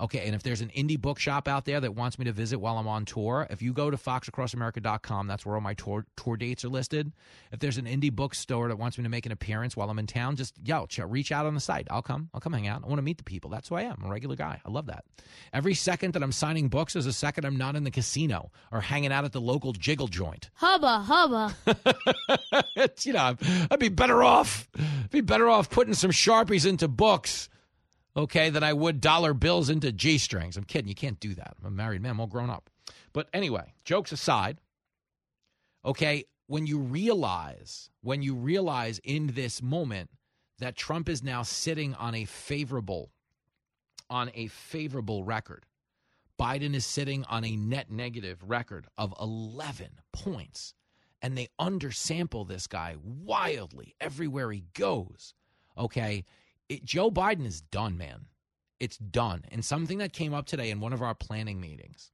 Okay, and if there's an indie bookshop out there that wants me to visit while I'm on tour, if you go to foxacrossamerica.com, that's where all my tour tour dates are listed. If there's an indie bookstore that wants me to make an appearance while I'm in town, just yo, ch- reach out on the site. I'll come. I'll come hang out. I want to meet the people. That's who I am. I'm a regular guy. I love that. Every second that I'm signing books is a second I'm not in the casino or hanging out at the local jiggle joint. Hubba hubba. You know, I'd be better off be better off putting some sharpies into books okay, than I would dollar bills into G strings. I'm kidding. You can't do that. I'm a married man. I'm all grown up. But anyway, jokes aside, okay, when you realize, when you realize in this moment that Trump is now sitting on a favorable, on a favorable record, Biden is sitting on a net negative record of 11 points. And they undersample this guy wildly everywhere he goes. Okay it, Joe Biden is done, man. It's done. And something that came up today in one of our planning meetings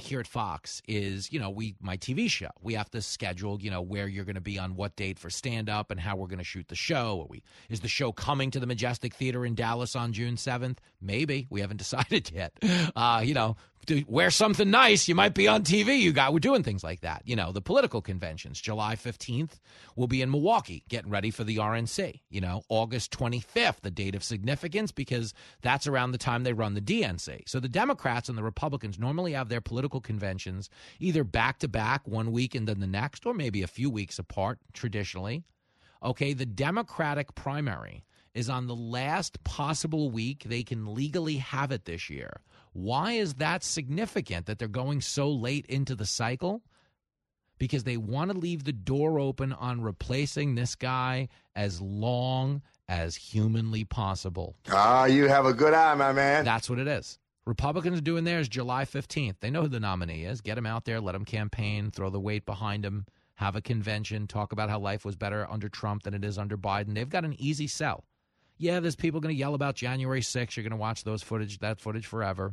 here at Fox is, you know, we my TV show. We have to schedule, you know, where you're going to be on what date for stand up and how we're going to shoot the show. Are we is the show coming to the Majestic Theater in Dallas on June 7th? Maybe. We haven't decided yet. Uh, you know, to wear something nice, you might be on TV. You got we're doing things like that. You know, the political conventions. July 15th, we'll be in Milwaukee getting ready for the RNC. You know, August 25th, the date of significance because that's around the time they run the DNC. So the Democrats and the Republicans normally have their political conventions either back to back one week and then the next or maybe a few weeks apart traditionally. Okay, the Democratic primary is on the last possible week they can legally have it this year. Why is that significant that they're going so late into the cycle? Because they want to leave the door open on replacing this guy as long as humanly possible. Ah, you have a good eye, my man. That's what it is. Republicans are doing theirs July 15th. They know who the nominee is. Get him out there, let him campaign, throw the weight behind him, have a convention, talk about how life was better under Trump than it is under Biden. They've got an easy sell. Yeah, there's people going to yell about January 6th. You're going to watch those footage, that footage forever.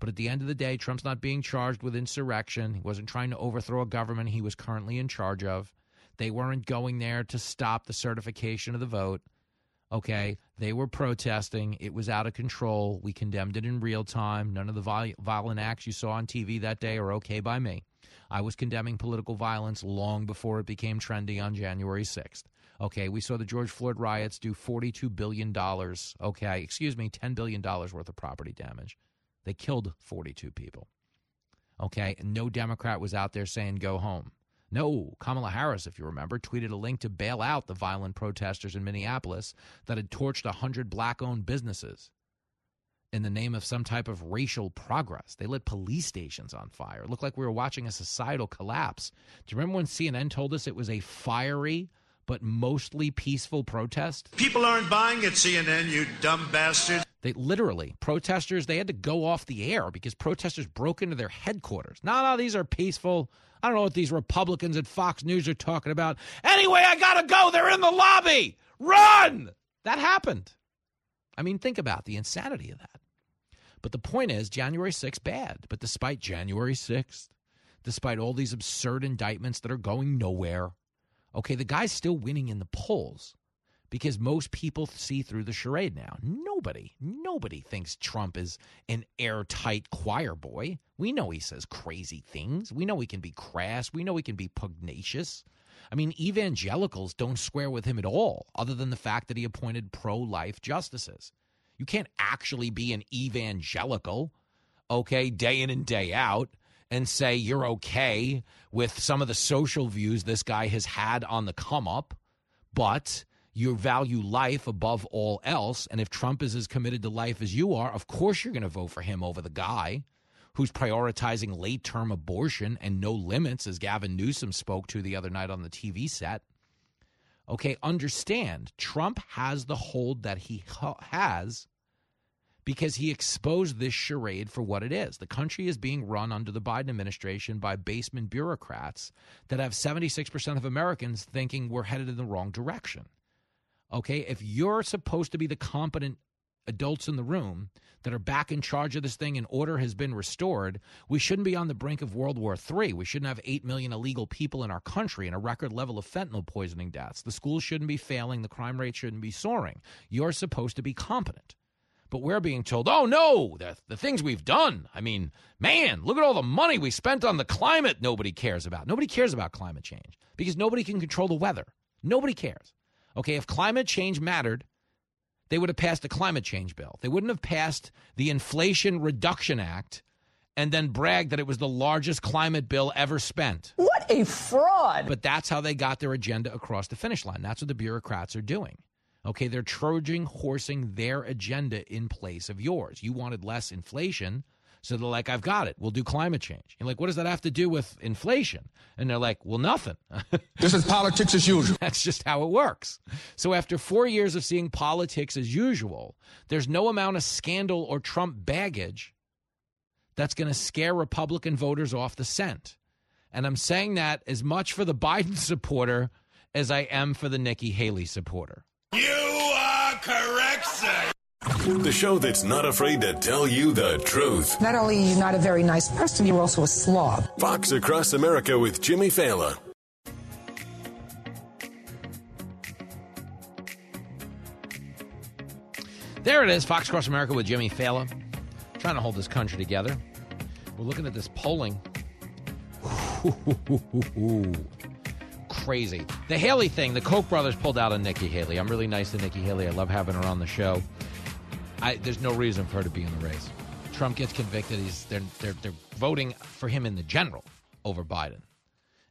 But at the end of the day, Trump's not being charged with insurrection. He wasn't trying to overthrow a government he was currently in charge of. They weren't going there to stop the certification of the vote. Okay, they were protesting. It was out of control. We condemned it in real time. None of the violent acts you saw on TV that day are okay by me. I was condemning political violence long before it became trendy on January 6th. Okay, we saw the George Floyd riots do $42 billion. Okay, excuse me, $10 billion worth of property damage. They killed 42 people. Okay, no Democrat was out there saying go home. No, Kamala Harris, if you remember, tweeted a link to bail out the violent protesters in Minneapolis that had torched 100 black owned businesses in the name of some type of racial progress. They lit police stations on fire. It looked like we were watching a societal collapse. Do you remember when CNN told us it was a fiery but mostly peaceful protest? People aren't buying it, CNN, you dumb bastard. They literally, protesters, they had to go off the air because protesters broke into their headquarters. No, no, these are peaceful. I don't know what these Republicans at Fox News are talking about. Anyway, I got to go. They're in the lobby. Run! That happened. I mean, think about the insanity of that. But the point is, January 6th, bad. But despite January 6th, despite all these absurd indictments that are going nowhere, okay, the guy's still winning in the polls because most people see through the charade now. Nobody, nobody thinks Trump is an airtight choir boy. We know he says crazy things. We know he can be crass. We know he can be pugnacious. I mean, evangelicals don't square with him at all, other than the fact that he appointed pro life justices. You can't actually be an evangelical, okay, day in and day out, and say you're okay with some of the social views this guy has had on the come up, but you value life above all else. And if Trump is as committed to life as you are, of course you're going to vote for him over the guy who's prioritizing late term abortion and no limits, as Gavin Newsom spoke to the other night on the TV set. Okay, understand Trump has the hold that he has because he exposed this charade for what it is. The country is being run under the Biden administration by basement bureaucrats that have 76% of Americans thinking we're headed in the wrong direction. Okay, if you're supposed to be the competent adults in the room that are back in charge of this thing and order has been restored, we shouldn't be on the brink of World War III. We shouldn't have 8 million illegal people in our country and a record level of fentanyl poisoning deaths. The schools shouldn't be failing. The crime rate shouldn't be soaring. You're supposed to be competent. But we're being told, oh no, the, the things we've done. I mean, man, look at all the money we spent on the climate nobody cares about. Nobody cares about climate change because nobody can control the weather. Nobody cares. Okay, if climate change mattered, they would have passed a climate change bill. They wouldn't have passed the Inflation Reduction Act and then bragged that it was the largest climate bill ever spent. What a fraud. But that's how they got their agenda across the finish line. That's what the bureaucrats are doing. Okay, they're Trojan horsing their agenda in place of yours. You wanted less inflation. So they're like, I've got it. We'll do climate change. You're like, what does that have to do with inflation? And they're like, well, nothing. this is politics as usual. That's just how it works. So after four years of seeing politics as usual, there's no amount of scandal or Trump baggage that's going to scare Republican voters off the scent. And I'm saying that as much for the Biden supporter as I am for the Nikki Haley supporter. You are correct, sir. The show that's not afraid to tell you the truth. Not only are you not a very nice person, you're also a slob. Fox Across America with Jimmy Failla. There it is, Fox Across America with Jimmy Failla. Trying to hold this country together. We're looking at this polling. Crazy. The Haley thing, the Koch brothers pulled out on Nikki Haley. I'm really nice to Nikki Haley. I love having her on the show. I, there's no reason for her to be in the race. Trump gets convicted. He's they're they're they're voting for him in the general over Biden.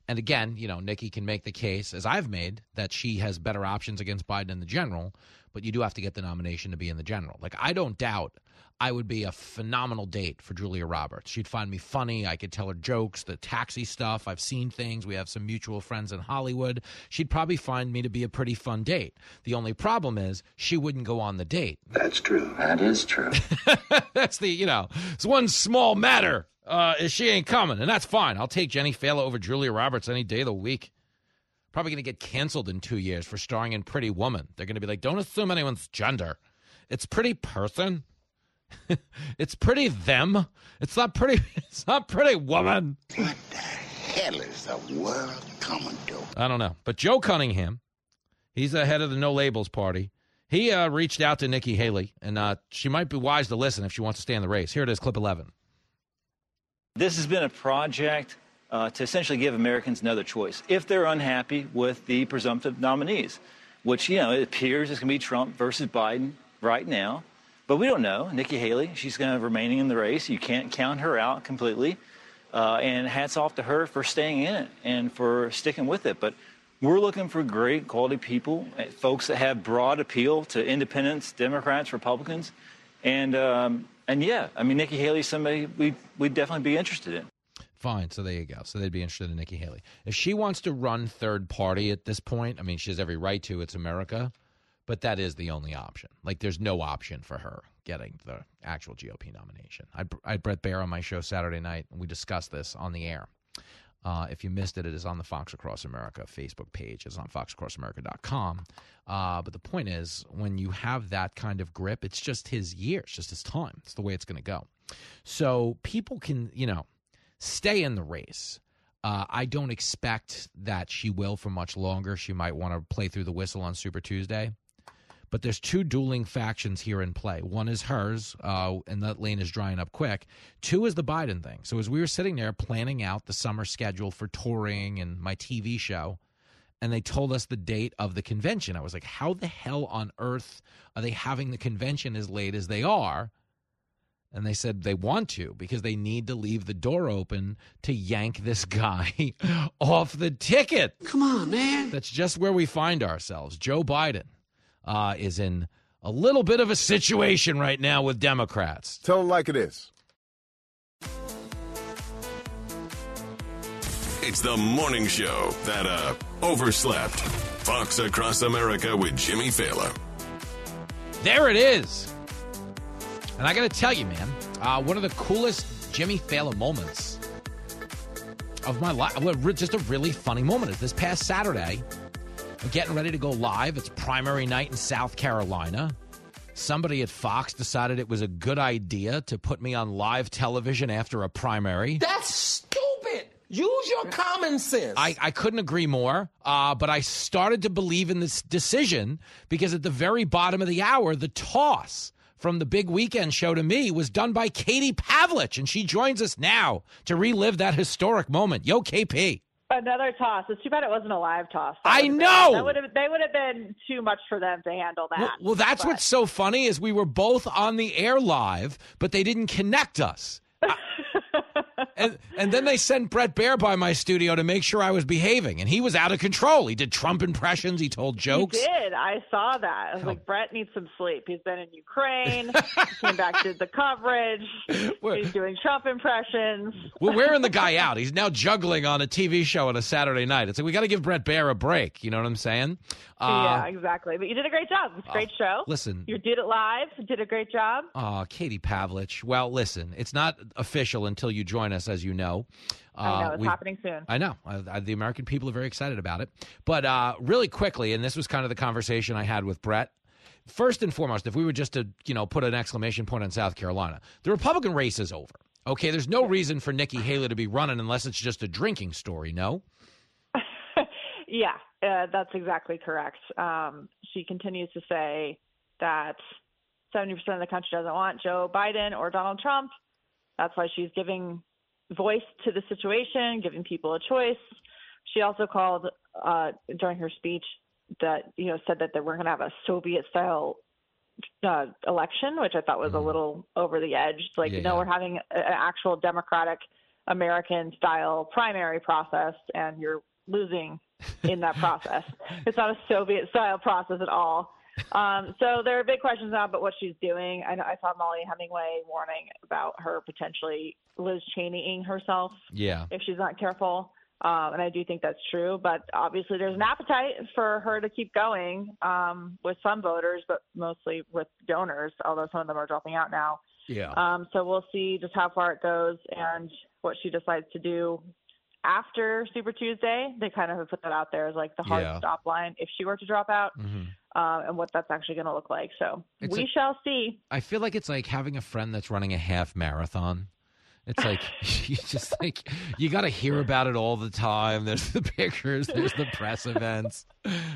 And again, you know, Nikki can make the case, as I've made, that she has better options against Biden in the general, but you do have to get the nomination to be in the general. Like I don't doubt I would be a phenomenal date for Julia Roberts. She'd find me funny. I could tell her jokes, the taxi stuff. I've seen things. We have some mutual friends in Hollywood. She'd probably find me to be a pretty fun date. The only problem is she wouldn't go on the date. That's true. That is true. that's the, you know, it's one small matter. Uh, is she ain't coming, and that's fine. I'll take Jenny Failla over Julia Roberts any day of the week. Probably going to get canceled in two years for starring in Pretty Woman. They're going to be like, don't assume anyone's gender. It's pretty person. it's pretty them. It's not pretty. It's not pretty woman. What the hell is the world coming to? I don't know. But Joe Cunningham, he's the head of the No Labels Party. He uh, reached out to Nikki Haley, and uh, she might be wise to listen if she wants to stay in the race. Here it is, clip 11. This has been a project uh, to essentially give Americans another choice if they're unhappy with the presumptive nominees, which, you know, it appears is going to be Trump versus Biden right now. But we don't know. Nikki Haley, she's going to remain in the race. You can't count her out completely. Uh, and hats off to her for staying in it and for sticking with it. But we're looking for great quality people, eh, folks that have broad appeal to independents, Democrats, Republicans. And, um, and yeah, I mean, Nikki Haley's somebody we, we'd definitely be interested in. Fine. So there you go. So they'd be interested in Nikki Haley. If she wants to run third party at this point, I mean, she has every right to. It's America. But that is the only option. Like, there's no option for her getting the actual GOP nomination. I, I had Bret Baier on my show Saturday night, and we discussed this on the air. Uh, if you missed it, it is on the Fox Across America Facebook page. It's on foxacrossamerica.com. Uh, but the point is, when you have that kind of grip, it's just his year. It's just his time. It's the way it's going to go. So people can, you know, stay in the race. Uh, I don't expect that she will for much longer. She might want to play through the whistle on Super Tuesday. But there's two dueling factions here in play. One is hers, uh, and that lane is drying up quick. Two is the Biden thing. So as we were sitting there planning out the summer schedule for touring and my TV show, and they told us the date of the convention, I was like, how the hell on earth are they having the convention as late as they are? And they said they want to because they need to leave the door open to yank this guy off the ticket. Come on, man. That's just where we find ourselves. Joe Biden uh, is in a little bit of a situation right now with Democrats. Tell them like it is. It's the morning show that uh overslept. Fox Across America with Jimmy Failla. There it is. And I got to tell you, man, uh, one of the coolest Jimmy Failla moments of my life, just a really funny moment, is this past Saturday. Getting ready to go live. It's primary night in South Carolina. Somebody at Fox decided it was a good idea to put me on live television after a primary. That's stupid. Use your common sense. I, I couldn't agree more, uh, but I started to believe in this decision because at the very bottom of the hour, the toss from the big weekend show to me was done by Katie Pavlich, and she joins us now to relive that historic moment. Yo, KP. Another toss. It's too bad it wasn't a live toss. That I know. Been, would have. They would have been too much for them to handle that. Well, well that's But- what's so funny is we were both on the air live, but they didn't connect us. I- and and then they sent Bret Baier by my studio to make sure I was behaving, and he was out of control. He did Trump impressions. He told jokes. He did. I saw that. I was like, Bret needs some sleep. He's been in Ukraine. he came back to the coverage. He's doing Trump impressions. We're wearing the guy out. He's now juggling on a TV show on a Saturday night. It's like we got to give Bret Baier a break. You know what I'm saying? yeah, Uh, exactly. But you did a great job. It's a great show. listen. You did it live. You did a great job. Oh, Katie Pavlich. Well, listen, it's not official until you join us, as you know. I know. Uh, It's we- happening soon. I know. I, I, the American people are very excited about it. But uh, really quickly, and this was kind of the conversation I had with Bret. First and foremost, if we were just to you know put an exclamation point on South Carolina, the Republican race is over. Okay, there's no reason for Nikki Haley to be running unless it's just a drinking story. No. Yeah, uh, that's exactly correct. Um, she continues to say that 70% of the country doesn't want Joe Biden or Donald Trump. That's why she's giving voice to the situation, giving people a choice. She also called uh, during her speech that, you know, said that they we're going to have a Soviet style uh, election, which I thought was a little over the edge. Like, Yeah, no, yeah. we're having an actual democratic American style primary process, and you're losing in that process. It's not a Soviet style process at all. Um, so there are big questions now about what she's doing. I, know, I saw Mollie Hemingway warning about her potentially Liz Cheneying herself Yeah. if she's not careful. Um, and I do think that's true. But obviously, there's an appetite for her to keep going um, with some voters, but mostly with donors, although some of them are dropping out now. Yeah. Um, so we'll see just how far it goes and what she decides to do after Super Tuesday. They kind of have put that out there as like the hard Yeah. stop line if she were to drop out, Mhm. uh, and what that's actually going to look like. So It's we a- shall see. I feel like it's like having a friend that's running a half marathon. It's like you just like you got to hear about it all the time. There's the pictures, there's the press events.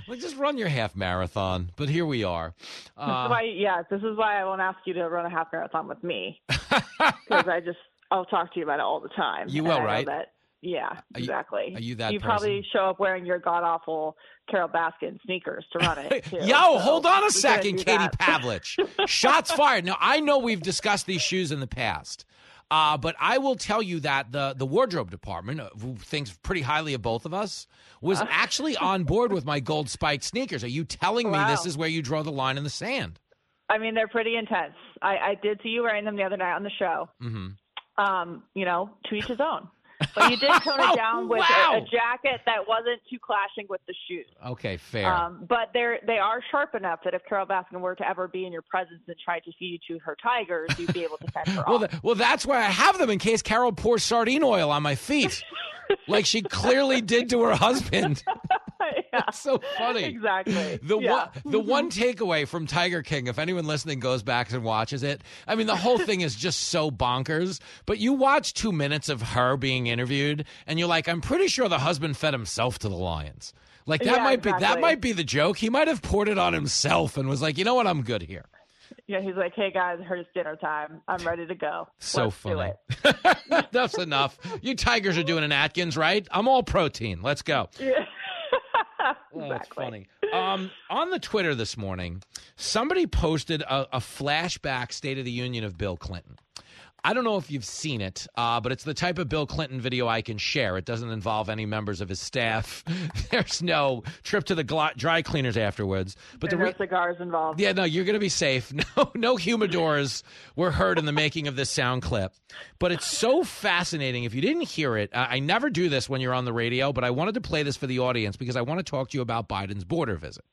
Like just run your half marathon. But here we are. this Uh, is why, yeah, this is why I won't ask you to run a half marathon with me because I just I'll talk to you about it all the time. You will, right? That, yeah, Are you- exactly. are you that You probably show up wearing your god awful Carole Baskin sneakers to run it. Too, Yo, so hold on a second, Katie. Pavlich. Shots fired. Now I know we've discussed these shoes in the past. Uh, but I will tell you that the the wardrobe department, uh, who thinks pretty highly of both of us, was Uh. actually on board with my gold spiked sneakers. Are you telling me this is where you draw the line in the sand? I mean, they're pretty intense. I, I did see you wearing them the other night on the show. Mm-hmm. Um, you know, to each his own. But you did tone it down with a, Wow. a jacket that wasn't too clashing with the shoes. Okay, fair. Um, but they're they are sharp enough that if Carole Baskin were to ever be in your presence and try to feed you to her tigers, you'd be able to fend her well, off. th- well, that's why I have them in case Carole pours sardine oil on my feet, like she clearly did to her husband. That's so funny. Exactly. The Yeah. one the one takeaway from Tiger King, if anyone listening goes back and watches it, I mean the whole thing is just so bonkers. But you watch two minutes of her being interviewed, and you're like, I'm pretty sure the husband fed himself to the lions. Like that Yeah, might be that might be the joke. He might have poured it on himself and was like, you know what, I'm good here. Yeah, he's like, "Hey guys, I heard it's dinner time. I'm ready to go. So Let's funny. it." That's enough. You Tigers are doing an Atkins, right? I'm all protein. Let's go. Oh, that's funny. Um, on the Twitter this morning, somebody posted a, a flashback State of the Union of Bill Clinton. I don't know if you've seen it, uh, but it's the type of Bill Clinton video I can share. It doesn't involve any members of his staff. There's no trip to the gl- dry cleaners afterwards. But the There are re- no cigars involved. yeah, no, you're going to be safe. No, no humidors were heard in the making of this sound clip. But it's so fascinating. If you didn't hear it, I I never do this when you're on the radio, but I wanted to play this for the audience because I want to talk to you about Biden's border visit.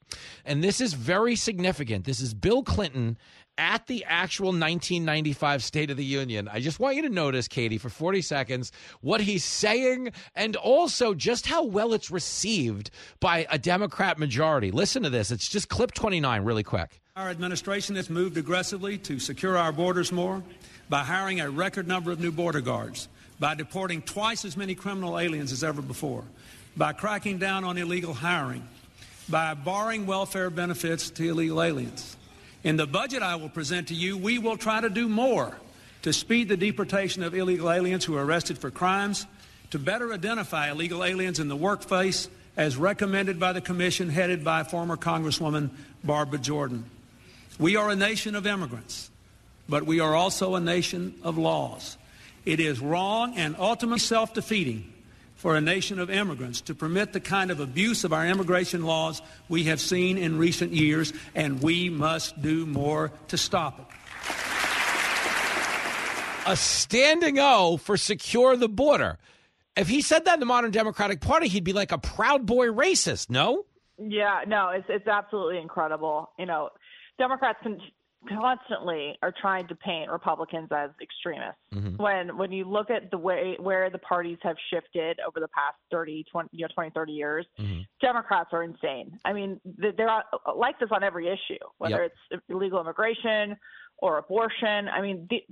And this is very significant. This is Bill Clinton at the actual 1995 State of the Union. I just want you to notice, Katie, for 40 seconds, what he's saying and also just how well it's received by a Democrat majority. Listen to this. It's just clip 29, really quick. Our administration has moved aggressively to secure our borders more by hiring a record number of new border guards, by deporting twice as many criminal aliens as ever before, by cracking down on illegal hiring, by barring welfare benefits to illegal aliens. In the budget I will present to you, we will try to do more to speed the deportation of illegal aliens who are arrested for crimes, to better identify illegal aliens in the workplace as recommended by the commission headed by former Congresswoman Barbara Jordan. We are a nation of immigrants, but we are also a nation of laws. It is wrong and ultimately self defeating for a nation of immigrants to permit the kind of abuse of our immigration laws we have seen in recent years, and we must do more to stop it. a standing O for secure the border. If he said that in the modern Democratic Party, he'd be like a proud boy racist, no? Yeah, no, it's it's absolutely incredible. You know, Democrats con- constantly are trying to paint Republicans as extremists. Mhm. When when you look at the way where the parties have shifted over the past 30, 20, you know, 20, 30 years, Democrats are insane. I mean, they're like this on every issue, whether Yep. it's illegal immigration or abortion. I mean, they,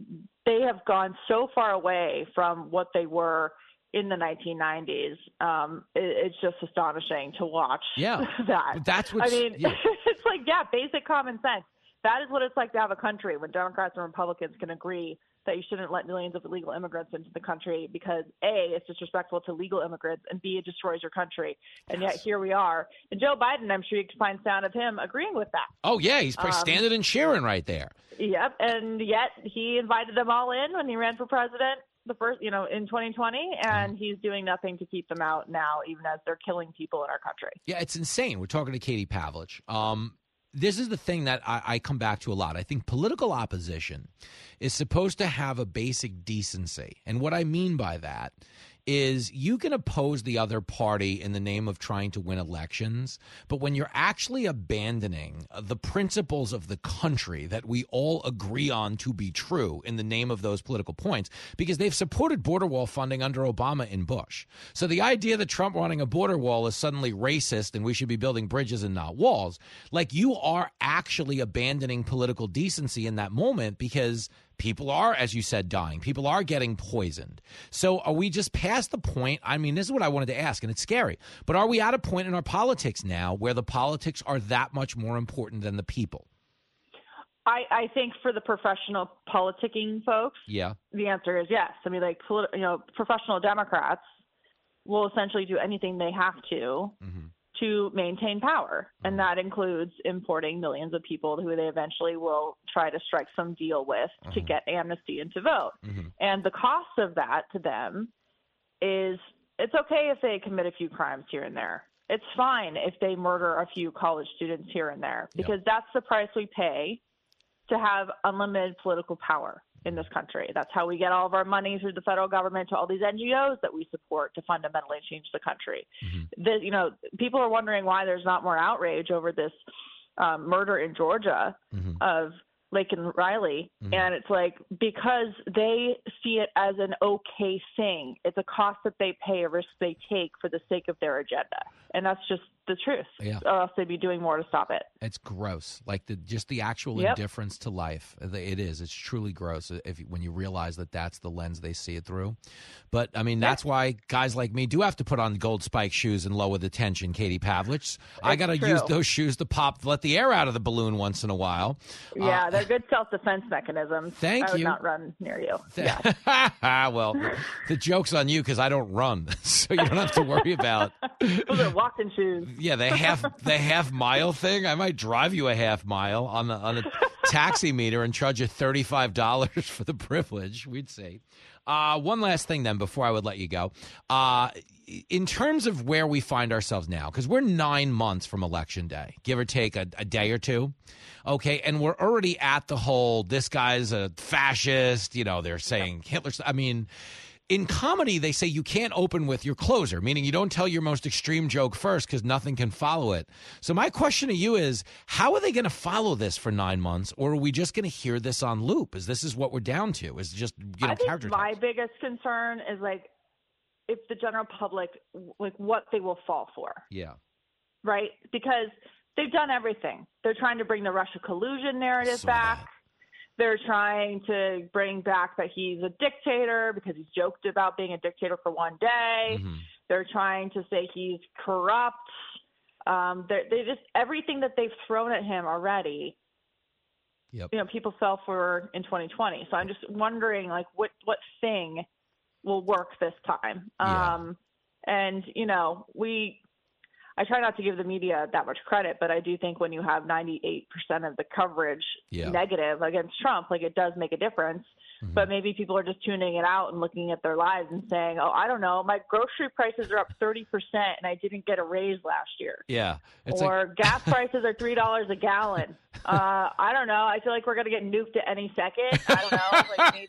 they have gone so far away from what they were in the 1990s. Um, it, it's just astonishing to watch Yeah. that. That's what I mean, yeah. it's like, yeah, basic common sense. That is what it's like to have a country when Democrats and Republicans can agree that you shouldn't let millions of illegal immigrants into the country because A, it's disrespectful to legal immigrants, and B, it destroys your country. And yet here we are. And Joe Biden, I'm sure you can find sound of him agreeing with that. Oh, yeah, he's Um, standing and cheering right there. Yep, and yet he invited them all in when he ran for president the first, you know, in 2020, and he's doing nothing to keep them out now, even as they're killing people in our country. Yeah, it's insane. We're talking to Katie Pavlich. Um, this is the thing that I, I come back to a lot. I think political opposition is supposed to have a basic decency. And what I mean by that is you can oppose the other party in the name of trying to win elections, but when you're actually abandoning uh, the principles of the country that we all agree on to be true in the name of those political points, because they've supported border wall funding under Obama and Bush. So the idea that Trump wanting a border wall is suddenly racist and we should be building bridges and not walls, like you are actually abandoning political decency in that moment because people are, as you said, dying. People are getting poisoned. So are we just past the point? I mean, this is what I wanted to ask, and it's scary. But are we at a point in our politics now where the politics are that much more important than the people? I, I think for the professional politicking folks, Yeah. the answer is yes. I mean, like, politi- you know, professional Democrats will essentially do anything they have to mm-hmm. To maintain power, and mm-hmm. that includes importing millions of people who they eventually will try to strike some deal with to mm-hmm. get amnesty and to vote. Mm-hmm. And the cost of that to them is it's okay if they commit a few crimes here and there. It's fine if they murder a few college students here and there because that's the price we pay to have unlimited political power in this country. That's how we get all of our money through the federal government to all these NGOs that we support to fundamentally change the country. Mm-hmm. The, you know, people are wondering why there's not more outrage over this um, murder in Georgia mm-hmm. of Laken Riley, mm-hmm. and it's like because they see it as an okay thing. It's a cost that they pay, a risk they take for the sake of their agenda, and that's just the truth. Yeah. Or else they'd be doing more to stop it. It's gross. Like the just the actual Yep. indifference to life. It is. It's truly gross if when you realize that that's the lens they see it through. But I mean, that's why guys like me do have to put on gold spike shoes and lower the tension. Katie Pavlich, I got to use those shoes to pop, let the air out of the balloon once in a while. Yeah, Uh, they're good self-defense mechanisms. Thank I would you. not run near you. Yeah, well, the joke's on you because I don't run, so you don't have to worry about. Those are walking shoes. Yeah, the half the half mile thing. I might drive you a half mile on the on a taxi meter and charge you thirty five dollars for the privilege. We'd see. Uh, one last thing, then, before I would let you go. Uh, in terms of where we find ourselves now, because we're nine months from election day, give or take a, a day or two. Okay, and we're already at the whole this guy's a fascist. You know, they're saying Hitler's. I mean, in comedy, they say you can't open with your closer, meaning you don't tell your most extreme joke first because nothing can follow it. So, my question to you is how are they going to follow this for nine months, or are we just going to hear this on loop? Is this is what we're down to? Is just, you know, I think my biggest concern is like if the general public like what they will fall for, Yeah. right? Because they've done everything. They're trying to bring the Russia collusion narrative back. They're trying to bring back that he's a dictator because he's joked about being a dictator for one day. Mm-hmm. They're trying to say he's corrupt. Um, they they just everything that they've thrown at him already. Yep. You know, people fell for in 2020. So I'm just wondering, like, what what thing will work this time? Yeah. Um, and you know, we. I try not to give the media that much credit, but I do think when you have 98% of the coverage Yeah. negative against Trump, like it does make a difference. Mm-hmm. But maybe people are just tuning it out and looking at their lives and saying, "Oh, I don't know, my grocery prices are up 30% and I didn't get a raise last year." Yeah. Or like, gas prices are three dollars a gallon. Uh, I don't know. I feel like we're gonna get nuked at any second. I don't know. Like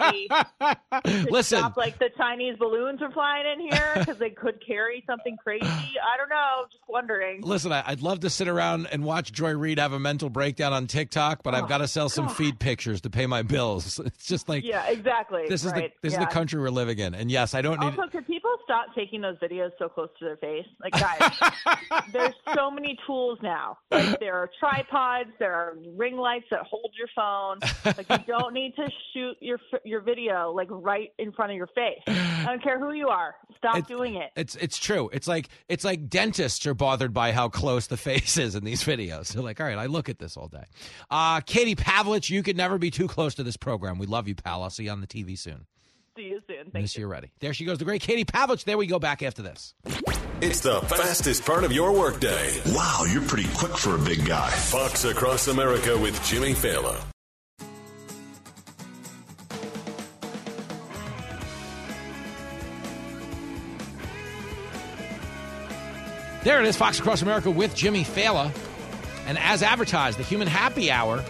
maybe Listen. stop like the Chinese balloons from flying in here because they could carry something crazy. I don't know. Just wondering. Listen, I- I'd love to sit around and watch Joy Reid have a mental breakdown on TikTok, but I've got to sell some feed pictures to pay my bills. It's just like yeah, exactly. this is right. the this yeah. is the country we're living in. And yes, I don't need Also, could people stop taking those videos so close to their face? Like, guys, there's so many tools now. Like, there are tripods, there are ring lights that hold your phone. Like, you don't need to shoot your your video like right in front of your face. I don't care who you are. Stop doing it. It's it's true. It's like it's like dentists are bothered by how close the face is in these videos. They're like, all right, I look at this all day. Uh, Katie Pavlich, you could never be too close to this program. We love you, pal. I'll see you on the TV soon. See you soon. Miss Thank you ready. There she goes, the great Katie Pavlich. There we go back after this. It's the fastest part of your workday. Wow, you're pretty quick for a big guy. Fox Across America with Jimmy Failla. There it is, Fox Across America with Jimmy Failla. And as advertised, the Human Happy Hour,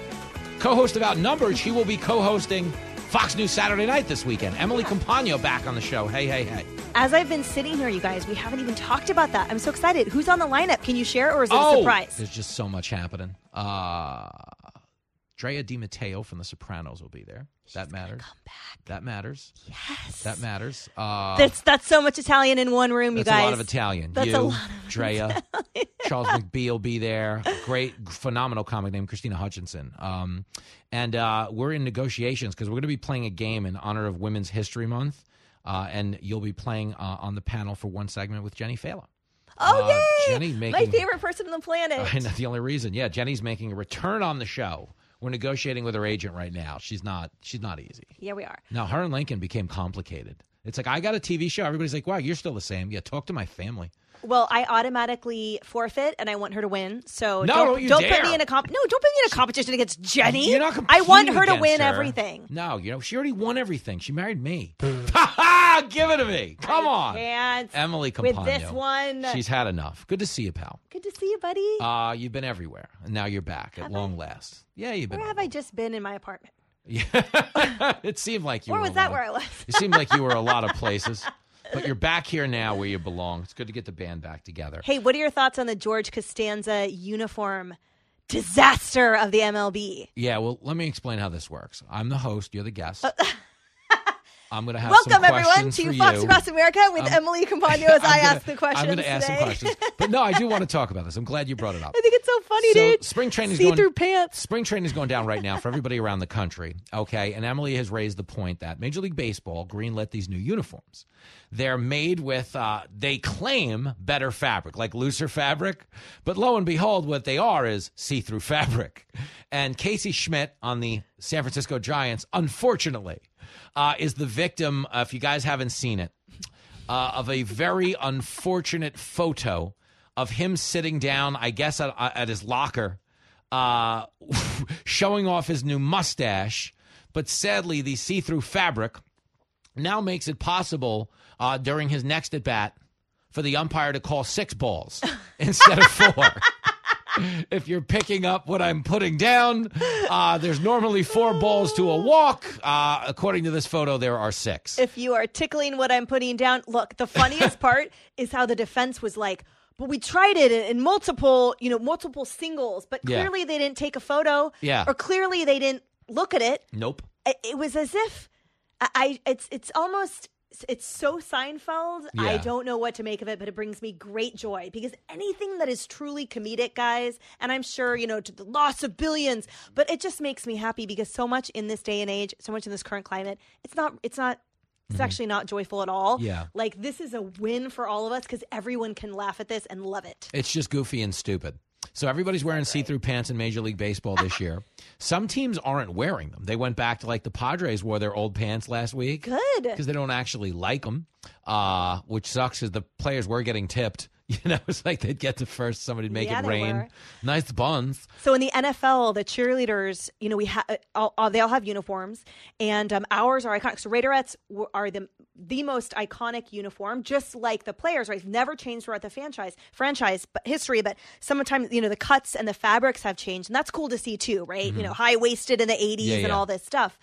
co host of Outnumbered, she will be co hosting Fox News Saturday night this weekend. Emily Compagno back on the show. Hey, hey, hey. as I've been sitting here, you guys, we haven't even talked about that. I'm so excited. Who's on the lineup? Can you share, or is it oh, a surprise? There's just so much happening. Uh, Drea de Matteo from The Sopranos will be there. She's that matters. Come back. That matters. Yes. That matters. Uh, That's that's so much Italian in one room, you guys. that's a lot of Italian. That's you, a lot of Drea, Charles McBee will be there. Great, phenomenal comic named Christina Hutchinson. Um, and uh, we're in negotiations because we're going to be playing a game in honor of Women's History Month. Uh, and you'll be playing uh, on the panel for one segment with Jenny Failla. Oh, Uh, yay! Jenny My favorite person on the planet. I know the only reason. Yeah, Jenny's making a return on the show. We're negotiating with her agent right now. She's not. She's not easy. Yeah, we are. Now her and Lincoln became complicated. It's like I got a TV show. Everybody's like, "Wow, you're still the same." Yeah, talk to my family. Well, I automatically forfeit, and I want her to win. So No, don't, don't you don't dare. put me in a comp. No, don't put me in a competition against Jenny. You're not I want her to win her. everything. No, you know she already won everything. She married me. Ha ha! Give it to me. Come on, And Emily with Compagno. this one, She's had enough. Good to see you, pal. good to see you, buddy. Uh, you've been everywhere, and now you're back at long last. Yeah, you've been. where have I just been in my apartment? Yeah. it seemed like you Where were. was a that? lot- Where I was? It seemed like you were a lot of places, but you're back here now where you belong. It's good to get the band back together. Hey, what are your thoughts on the George Costanza uniform disaster of the MLB? Yeah, well, let me explain how this works. I'm the host. You're the guest. Uh, I'm going to have Welcome, everyone, to Fox you. Across America with I'm- Emily Compagno as I gonna- ask the questions. I'm going to ask some questions, but no, I do want to talk about this. I'm glad you brought it up. I think it's so funny, so dude. spring training is See going through pants. Spring training is going down right now for everybody around the country. Okay, and Emily has raised the point that Major League Baseball greenlit these new uniforms. They're made with uh, they claim better fabric, like looser fabric, but lo and behold, what they are is see-through fabric. And Casey Schmitt on the San Francisco Giants, unfortunately, uh, is the victim. Uh, if you guys haven't seen it, uh, of a very unfortunate photo of him sitting down, I guess, at, at his locker, uh, showing off his new mustache. But sadly, the see through fabric now makes it possible uh, during his next at bat for the umpire to call six balls instead of four. If you're picking up what I'm putting down, uh, there's normally four balls to a walk. Uh, according to this photo, there are six. If you are tickling what I'm putting down, look, the funniest part is how the defense was like, but we tried it in, multiple, you know, multiple singles, but Yeah. clearly they didn't take a photo. Yeah. Or clearly they didn't look at it. Nope. It, it was as if I, I it's it's almost it's so Seinfeld. I don't know what to make of it, but it brings me great joy because anything that is truly comedic, guys, and I'm sure you know to the loss of billions, but it just makes me happy because so much in this day and age, so much in this current climate, it's not it's not. It's actually not joyful at all. Mm-hmm. Yeah. Like, this is a win for all of us because everyone can laugh at this and love it. It's just goofy and stupid. So everybody's wearing see-through pants in Major League Baseball this year. Some teams aren't wearing them. They went back to like the Padres wore their old pants last week. Good. Because they don't actually like them, uh, which sucks because the players were getting tipped. You know, it's like they'd get to first, somebody'd make Yeah, it rain. were. Nice buns. So in the NFL, the cheerleaders, you know, we have all, all, they all have uniforms, and um, ours are iconic. So Raiderettes are the the most iconic uniform, just like the players. Right, it's never changed throughout the franchise franchise, but history. But sometimes you know the cuts and the fabrics have changed, and that's cool to see too. Right, you know, high waisted in the '80s Mm-hmm. Yeah, and yeah. all this stuff.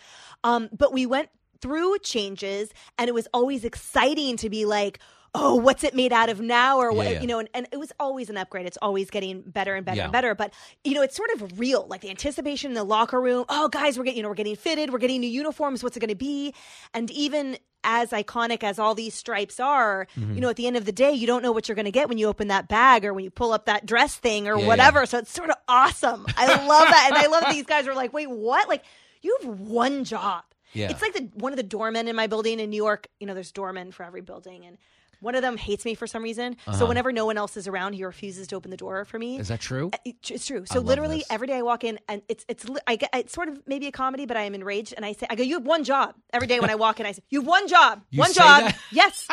Um, but we went through changes, and it was always exciting to be like. Oh, what's it made out of now? Or what, Yeah, yeah. you know, and, and it was always an upgrade. It's always getting better and better Yeah. and better. But you know, it's sort of real, like the anticipation in the locker room. Oh, guys, we're getting, you know, we're getting fitted, we're getting new uniforms. What's it going to be? And even as iconic as all these stripes are, Mm-hmm. you know, at the end of the day, you don't know what you're going to get when you open that bag or when you pull up that dress thing or Yeah, whatever. yeah. So it's sort of awesome. I love that, and I love that these guys are like, wait, what? Like, you have one job. Yeah. It's like the one of the doormen in my building in New York. You know, there's doormen for every building, and one of them hates me for some reason. So Uh-huh. whenever no one else is around, he refuses to open the door for me. Is that true? Uh, It's true. So literally this. every day I walk in and it's it's I get it's sort of maybe a comedy, but I am enraged and I say I go, you have one job every day when I walk in. I say you have one job, You one job. that? Yes,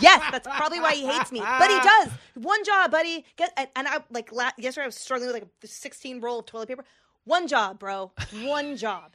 yes. That's probably why he hates me, but he does. One job, buddy. Get and, and I like la- yesterday I was struggling with like a 16 roll of toilet paper. One job, bro. One job.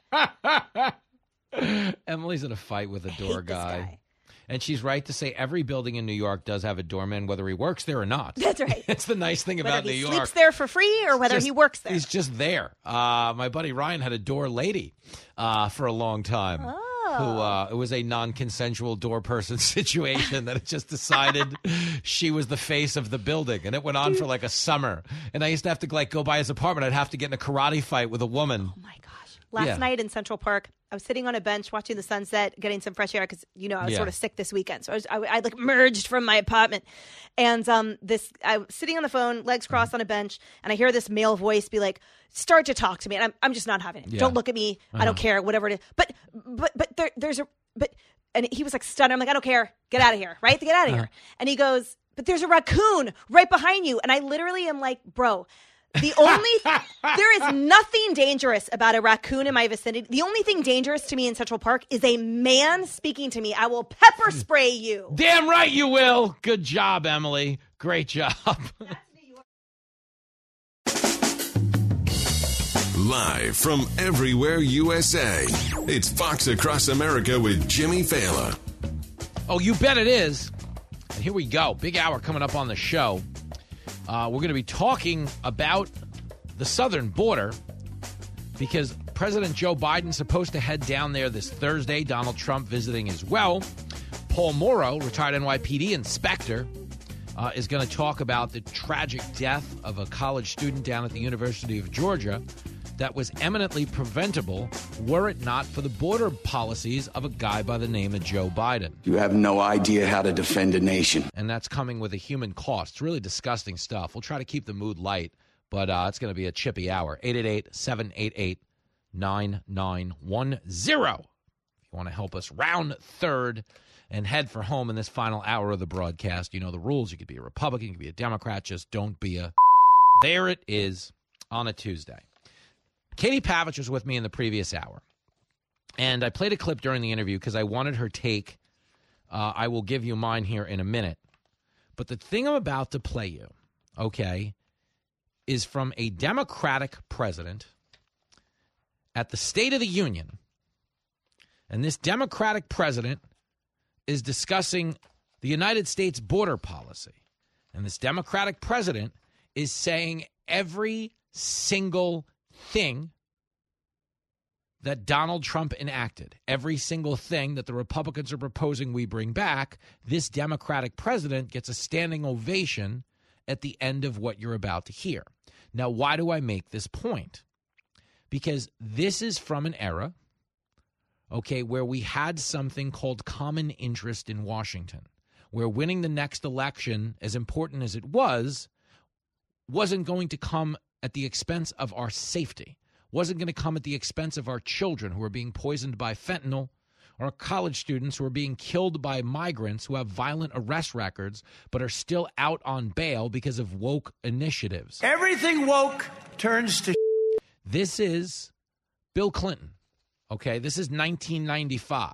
Emily's in a fight with a door guy. guy. And she's right to say every building in New York does have a doorman, whether he works there or not. That's right. It's the nice thing about he New York. sleeps there for free or whether Just- he works there. He's just there. Uh, my buddy Ryan had a door lady uh, for a long time. Oh. who uh, it was a non-consensual door person situation that it just decided she was the face of the building, and it went on for like a summer. And I used to have to like go by his apartment. I'd have to get in a karate fight with a woman. Oh my gosh! Last Yeah. night in Central Park, I was sitting on a bench watching the sunset, getting some fresh air because you know I was Yeah. sort of sick this weekend, so I was I, I like merged from my apartment, and um this I was sitting on the phone, legs crossed on a bench, and I hear this male voice be like, "Start to talk to me," and I'm I'm just not having it. Yeah. Don't look at me. I don't Uh-huh. care. Whatever it is, but but but there, there's a but and he was like stunned. I'm like, I don't care. Get out of here, right? Get out of here. And he goes, but there's a raccoon right behind you, and I literally am like, bro. The only there is nothing dangerous about a raccoon in my vicinity. The only thing dangerous to me in Central Park is a man speaking to me. I will pepper spray you. Damn right you will. Good job, Emily. Great job. Live from everywhere USA, it's Fox Across America with Jimmy Failla. Oh, you bet it is. And here we go. Big hour coming up on the show. Uh, we're going to be talking about the southern border because President Joe Biden's supposed to head down there this Thursday. Donald Trump visiting as well. Paul Mauro, retired NYPD inspector, uh, is going to talk about the tragic death of a college student down at the University of Georgia that was eminently preventable were it not for the border policies of a guy by the name of Joe Biden. You have no idea how to defend a nation. And that's coming with a human cost. It's really disgusting stuff. We'll try to keep the mood light, but uh, it's going to be a chippy hour. 888 788 9910. If you want to help us round third and head for home in this final hour of the broadcast, you know the rules. You could be a Republican, you could be a Democrat, just don't be a. There it is on a Tuesday. Katie Pavlich was with me in the previous hour. And I played a clip during the interview because I wanted her take. Uh, I will give you mine here in a minute. But the thing I'm about to play you, okay, is from a Democratic president at the State of the Union. And this Democratic president is discussing the United States border policy. And this Democratic president is saying every single thing that Donald Trump enacted, every single thing that the Republicans are proposing we bring back, this Democratic president gets a standing ovation at the end of what you're about to hear. Now, why do I make this point? Because this is from an era, okay, where we had something called common interest in Washington, where winning the next election, as important as it was, wasn't going to come at the expense of our safety, wasn't going to come at the expense of our children who are being poisoned by fentanyl, or college students who are being killed by migrants who have violent arrest records but are still out on bail because of woke initiatives. Everything woke turns to. This is Bill Clinton. Okay, this is 1995.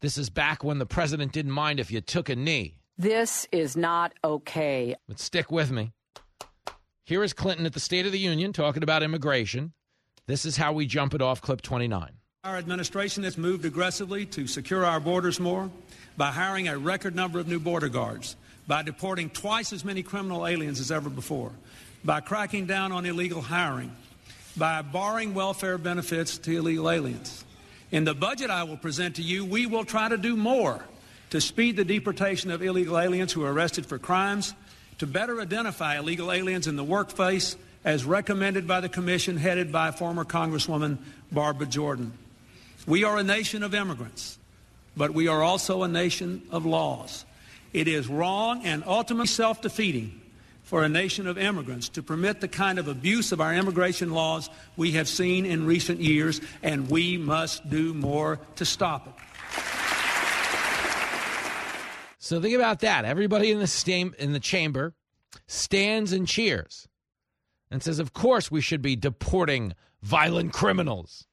This is back when the president didn't mind if you took a knee. This is not okay. But stick with me. Here is Clinton at the State of the Union talking about immigration. This is how we jump it off clip 29. Our administration has moved aggressively to secure our borders more by hiring a record number of new border guards, by deporting twice as many criminal aliens as ever before, by cracking down on illegal hiring, by barring welfare benefits to illegal aliens. In the budget I will present to you, we will try to do more to speed the deportation of illegal aliens who are arrested for crimes, to better identify illegal aliens in the workplace as recommended by the commission headed by former Congresswoman Barbara Jordan. We are a nation of immigrants, but we are also a nation of laws. It is wrong and ultimately self defeating for a nation of immigrants to permit the kind of abuse of our immigration laws we have seen in recent years, and we must do more to stop it. So think about that. Everybody in the stam- in the chamber stands and cheers and says, "Of course we should be deporting violent criminals.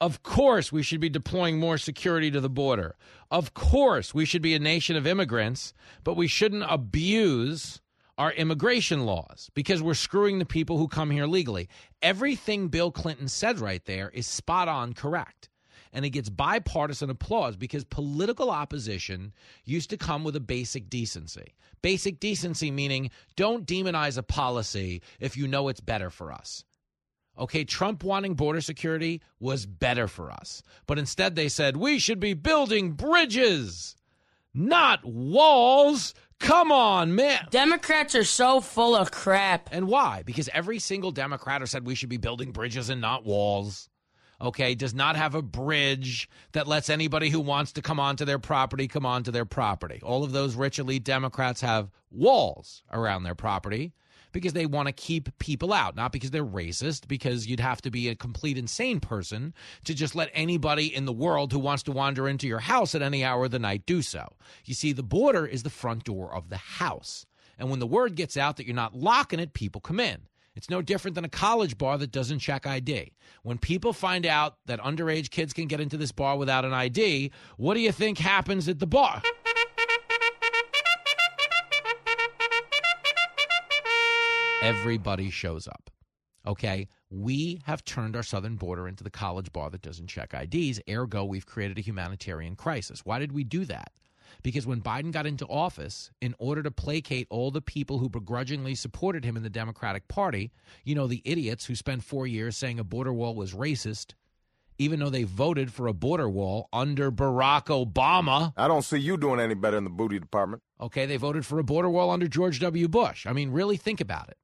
Of course we should be deploying more security to the border. Of course we should be a nation of immigrants, but we shouldn't abuse our immigration laws because we're screwing the people who come here legally." Everything Bill Clinton said right there is spot on correct and it gets bipartisan applause because political opposition used to come with a basic decency. Basic decency meaning don't demonize a policy if you know it's better for us. Okay, Trump wanting border security was better for us. But instead, they said we should be building bridges, not walls. Come on, man. Democrats are so full of crap. And why? Because every single Democrat has said we should be building bridges and not walls. Okay, does not have a bridge that lets anybody who wants to come onto their property come onto their property. All of those rich elite Democrats have walls around their property because they want to keep people out, not because they're racist, because you'd have to be a complete insane person to just let anybody in the world who wants to wander into your house at any hour of the night do so. You see, the border is the front door of the house. And when the word gets out that you're not locking it, people come in. It's no different than a college bar that doesn't check ID. When people find out that underage kids can get into this bar without an ID, what do you think happens at the bar? everybody shows up. Okay, we have turned our southern border into the college bar that doesn't check IDs. Ergo, we've created a humanitarian crisis. Why did we do that? Because when Biden got into office, in order to placate all the people who begrudgingly supported him in the Democratic Party, you know, the idiots who spent four years saying a border wall was racist, even though they voted for a border wall under Barack Obama. I don't see you doing any better in the booty department. Okay, they voted for a border wall under George W. Bush. I mean, really think about it.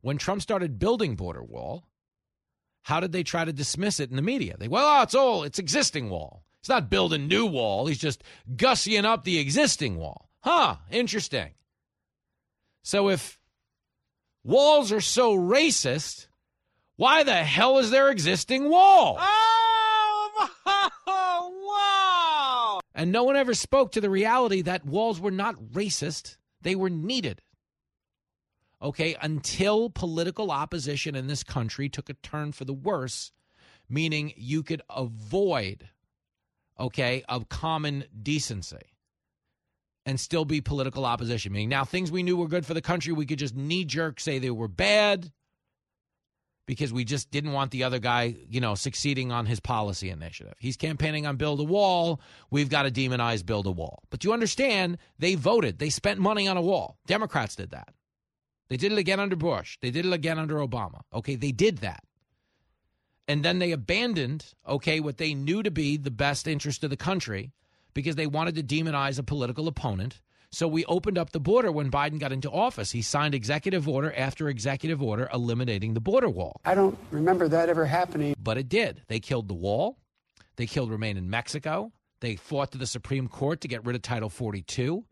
When Trump started building border wall, how did they try to dismiss it in the media? They, well, oh, it's all, it's existing wall. He's not building new wall. He's just gussying up the existing wall. Huh, interesting. So if walls are so racist, why the hell is there existing wall? Oh, wow! And no one ever spoke to the reality that walls were not racist, they were needed okay, until political opposition in this country took a turn for the worse, meaning you could avoid, okay, of common decency and still be political opposition. Meaning now things we knew were good for the country, we could just knee jerk say they were bad because we just didn't want the other guy, you know, succeeding on his policy initiative. He's campaigning on build a wall. We've got to demonize build a wall. But you understand, they voted. They spent money on a wall. Democrats did that. They did it again under Bush. They did it again under Obama. Okay, they did that. And then they abandoned, okay, what they knew to be the best interest of the country because they wanted to demonize a political opponent. So we opened up the border when Biden got into office. He signed executive order after executive order eliminating the border wall. I don't remember that ever happening. But it did. They killed the wall. They killed Remain in Mexico. They fought to the Supreme Court to get rid of Title 42,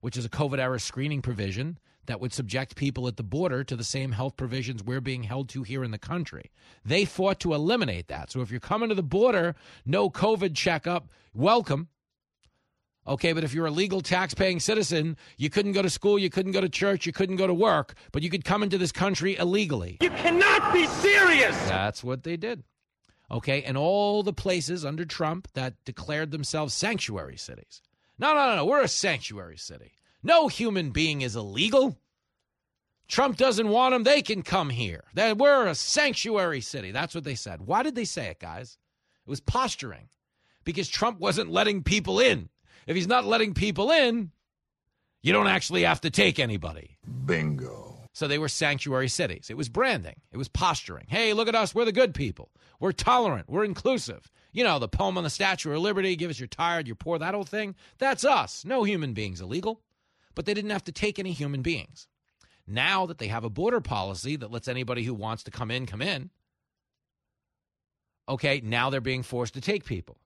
which is a COVID era screening provision that would subject people at the border to the same health provisions we're being held to here in the country. They fought to eliminate that. So if you're coming to the border, no COVID checkup, welcome. Okay, but if you're a legal tax-paying citizen, you couldn't go to school, you couldn't go to church, you couldn't go to work, but you could come into this country illegally. You cannot be serious. That's what they did. Okay, and all the places under Trump that declared themselves sanctuary cities. No, no, no, no, we're a sanctuary city. No human being is illegal. Trump doesn't want them. They can come here. That we're a sanctuary city. That's what they said. Why did they say it, guys? It was posturing because Trump wasn't letting people in. If he's not letting people in, you don't actually have to take anybody. Bingo. So they were sanctuary cities. It was branding, it was posturing. Hey, look at us. We're the good people. We're tolerant. We're inclusive. You know, the poem on the Statue of Liberty give us you're tired, you're poor, that whole thing. That's us. No human being's illegal but they didn't have to take any human beings. Now that they have a border policy that lets anybody who wants to come in come in, okay, now they're being forced to take people.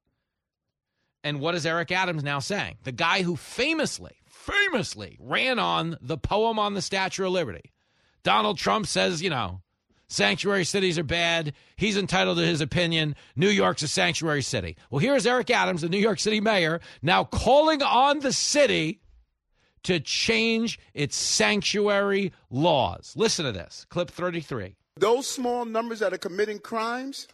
And what is Eric Adams now saying? The guy who famously, famously ran on the poem on the Statue of Liberty. Donald Trump says, you know, sanctuary cities are bad. He's entitled to his opinion. New York's a sanctuary city. Well, here's Eric Adams, the New York City mayor, now calling on the city to change its sanctuary laws. Listen to this clip 33. Those small numbers that are committing crimes,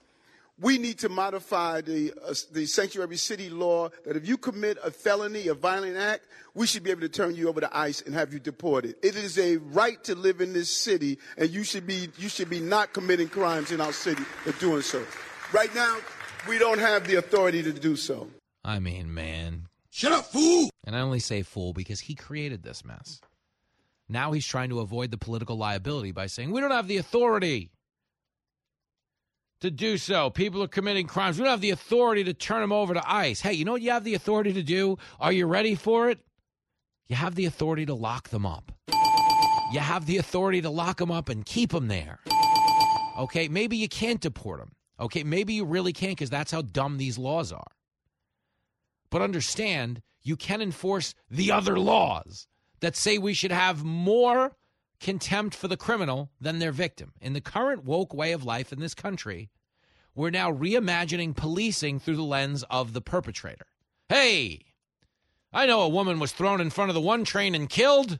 we need to modify the, uh, the sanctuary city law that if you commit a felony, a violent act, we should be able to turn you over to ICE and have you deported. It is a right to live in this city, and you should be you should be not committing crimes in our city for doing so. Right now, we don't have the authority to do so. I mean, man, Shut up, fool! And I only say fool because he created this mess. Now he's trying to avoid the political liability by saying, we don't have the authority. to do so. People are committing crimes. We don't have the authority to turn them over to ICE. Hey, you know what you have the authority to do? Are you ready for it? You have the authority to lock them up. You have the authority to lock them up and keep them there. Okay, maybe you can't deport them. Okay, maybe you really can't because that's how dumb these laws are. But understand, you can enforce the other laws that say we should have more contempt for the criminal than their victim. In the current woke way of life in this country, we're now reimagining policing through the lens of the perpetrator. Hey, I know a woman was thrown in front of the one train and killed,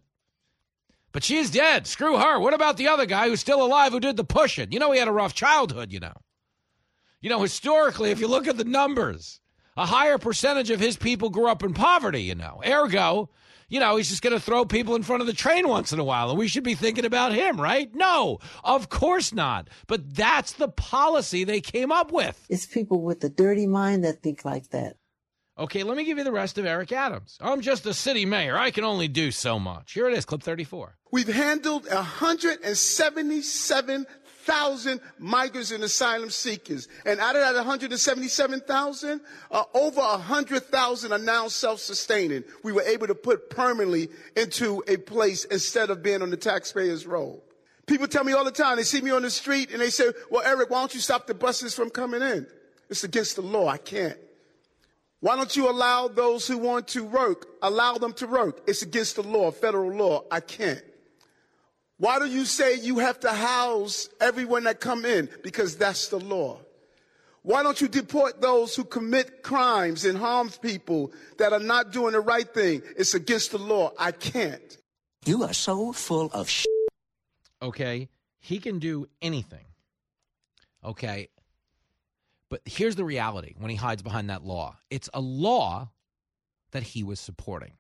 but she's dead. Screw her. What about the other guy who's still alive who did the pushing? You know, he had a rough childhood, you know. You know, historically, if you look at the numbers, a higher percentage of his people grew up in poverty, you know. Ergo, you know, he's just going to throw people in front of the train once in a while, and we should be thinking about him, right? No, of course not. But that's the policy they came up with. It's people with a dirty mind that think like that. Okay, let me give you the rest of Eric Adams. I'm just a city mayor. I can only do so much. Here it is, clip 34. We've handled 177,000 migrants and asylum seekers. And out of that 177,000, uh, over 100,000 are now self-sustaining. We were able to put permanently into a place instead of being on the taxpayer's roll. People tell me all the time, they see me on the street and they say, well, Eric, why don't you stop the buses from coming in? It's against the law. I can't. Why don't you allow those who want to work, allow them to work? It's against the law, federal law. I can't. Why do you say you have to house everyone that come in? Because that's the law. Why don't you deport those who commit crimes and harm people that are not doing the right thing? It's against the law. I can't. You are so full of shit. Okay, he can do anything. Okay, but here's the reality when he hides behind that law it's a law that he was supporting.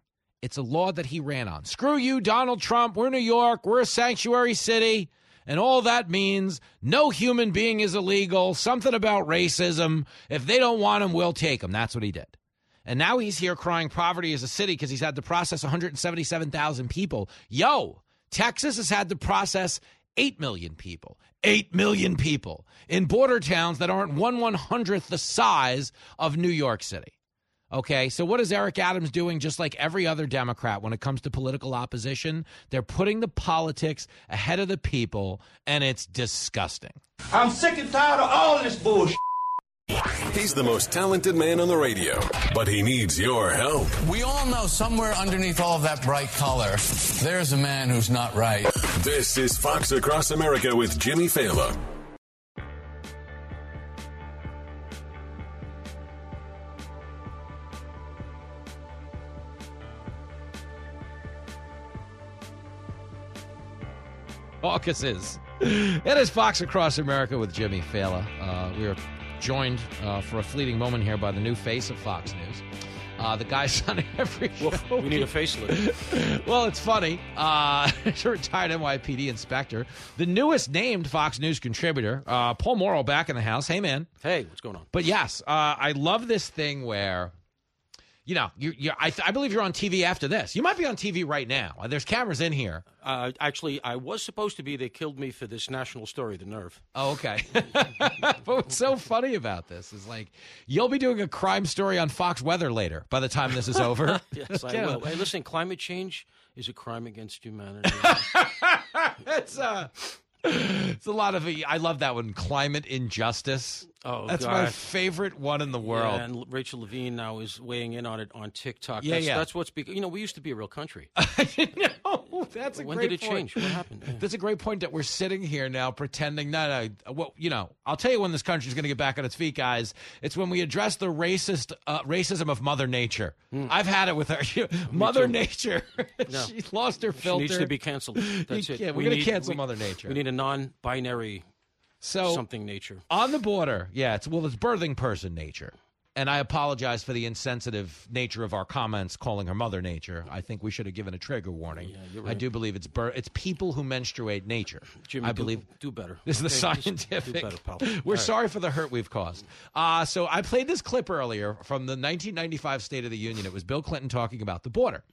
It's a law that he ran on. Screw you, Donald Trump. We're New York. We're a sanctuary city. And all that means no human being is illegal. Something about racism. If they don't want him, we'll take him. That's what he did. And now he's here crying poverty as a city because he's had to process 177,000 people. Yo, Texas has had to process 8 million people. 8 million people in border towns that aren't one one hundredth the size of New York City. Okay, so what is Eric Adams doing just like every other Democrat when it comes to political opposition? They're putting the politics ahead of the people, and it's disgusting. I'm sick and tired of all this bullshit. He's the most talented man on the radio, but he needs your help. We all know somewhere underneath all of that bright color, there's a man who's not right. This is Fox Across America with Jimmy Failla. Caucuses. It is Fox Across America with Jimmy Failla. Uh, we are joined uh, for a fleeting moment here by the new face of Fox News. Uh, the guy's on every show. Well, we need a facelift. well, it's funny. Uh, a retired NYPD inspector. The newest named Fox News contributor, uh, Paul Mauro, back in the house. Hey, man. Hey, what's going on? But yes, uh, I love this thing where, you know, you, you, I, I believe you're on TV after this. You might be on TV right now. There's cameras in here. Uh, actually, I was supposed to be. They killed me for this national story, The Nerve. Oh, okay. but what's so funny about this is like you'll be doing a crime story on Fox Weather later by the time this is over. yes, I will. Hey, listen, climate change is a crime against humanity. it's uh it's a lot of I love that one. Climate injustice. Oh, that's God. my favorite one in the world. Yeah, and Rachel Levine now is weighing in on it on TikTok. Yeah, that's, yeah. That's what's because you know we used to be a real country. no, that's a when great did it point. change? What happened? Yeah. That's a great point that we're sitting here now pretending. No, no. Well, you know, I'll tell you when this country's going to get back on its feet, guys. It's when we address the racist uh, racism of Mother Nature. I've had it with her. Mother. Nature. No. she lost her She filter. needs to be canceled. That's You it. can't- We we're gonna cancel we- Mother Nature. We need a non-binary So something nature. on the border, yeah, it's well, it's birthing person nature. And I apologize for the insensitive nature of our comments calling her Mother Nature. I think we should have given a trigger warning. you're I do believe it's bir- it's people who menstruate nature. Jimmy, I do- believe do better. This is the Okay? Just do scientific. better, pal. We're All right. sorry for the hurt we've caused. Uh, so I played this clip earlier from the 1995 State of the Union. It was Bill Clinton talking about the border.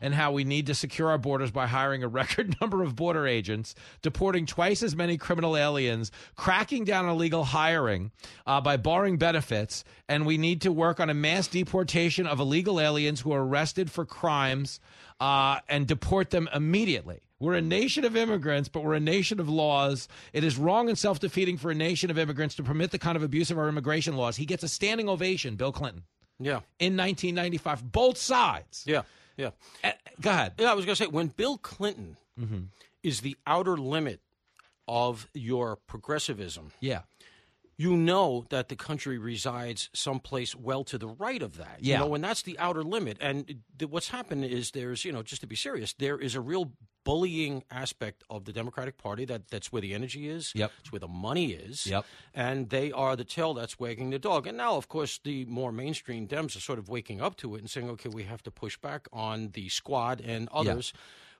And how we need to secure our borders by hiring a record number of border agents, deporting twice as many criminal aliens, cracking down on illegal hiring uh, by barring benefits, and we need to work on a mass deportation of illegal aliens who are arrested for crimes uh, and deport them immediately. We're a nation of immigrants, but we're a nation of laws. It is wrong and self defeating for a nation of immigrants to permit the kind of abuse of our immigration laws. He gets a standing ovation, Bill Clinton. Yeah. In 1995, both sides. Yeah. Yeah. Uh, go ahead. Yeah, I was going to say when Bill Clinton mm-hmm. is the outer limit of your progressivism. Yeah. You know that the country resides someplace well to the right of that. Yeah. You know, and that's the outer limit. And th- what's happened is there's, you know, just to be serious, there is a real bullying aspect of the Democratic Party. That that's where the energy is. Yep. It's where the money is. Yep. And they are the tail that's wagging the dog. And now, of course, the more mainstream Dems are sort of waking up to it and saying, okay, we have to push back on the squad and others.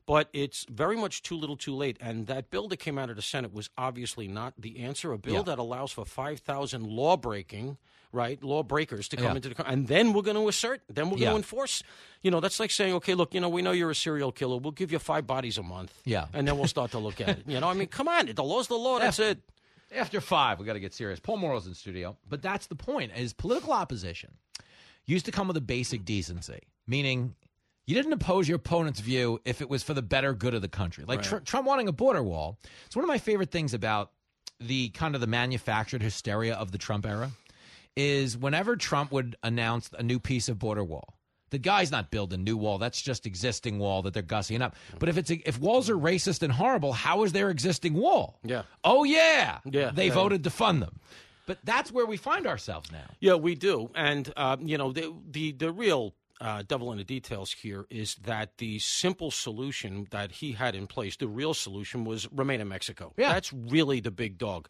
But it's very much too little, too late. And that bill that came out of the Senate was obviously not the answer. A bill Yeah. that allows for five thousand law breaking, right, law breakers to come Yeah. into the country, and then we're going to assert, then we're going Yeah. to enforce. You know, that's like saying, okay, look, you know, we know you're a serial killer. We'll give you five bodies a month. Yeah. and then we'll start to look at it. You know, I mean, come on, the law's the law. That's it. After five, we got to get serious. Paul Mauro's in studio, but that's the point: is political opposition used to come with a basic decency, meaning you didn't oppose your opponent's view if it was for the better good of the country. Like Right. Tr- Trump wanting a border wall. It's one of my favorite things about the kind of the manufactured hysteria of the Trump era is whenever Trump would announce a new piece of border wall. The guy's not building new wall. That's just existing wall that they're gussying up. But if it's a, if walls are racist and horrible, how is their existing wall? Yeah. Oh yeah. Yeah, They yeah. voted to fund them. But that's where we find ourselves now. Yeah, we do, and uh, you know the the the real. Uh, devil in the details here is that the simple solution that he had in place, the real solution, was remain in Mexico. Yeah. that's really the big dog.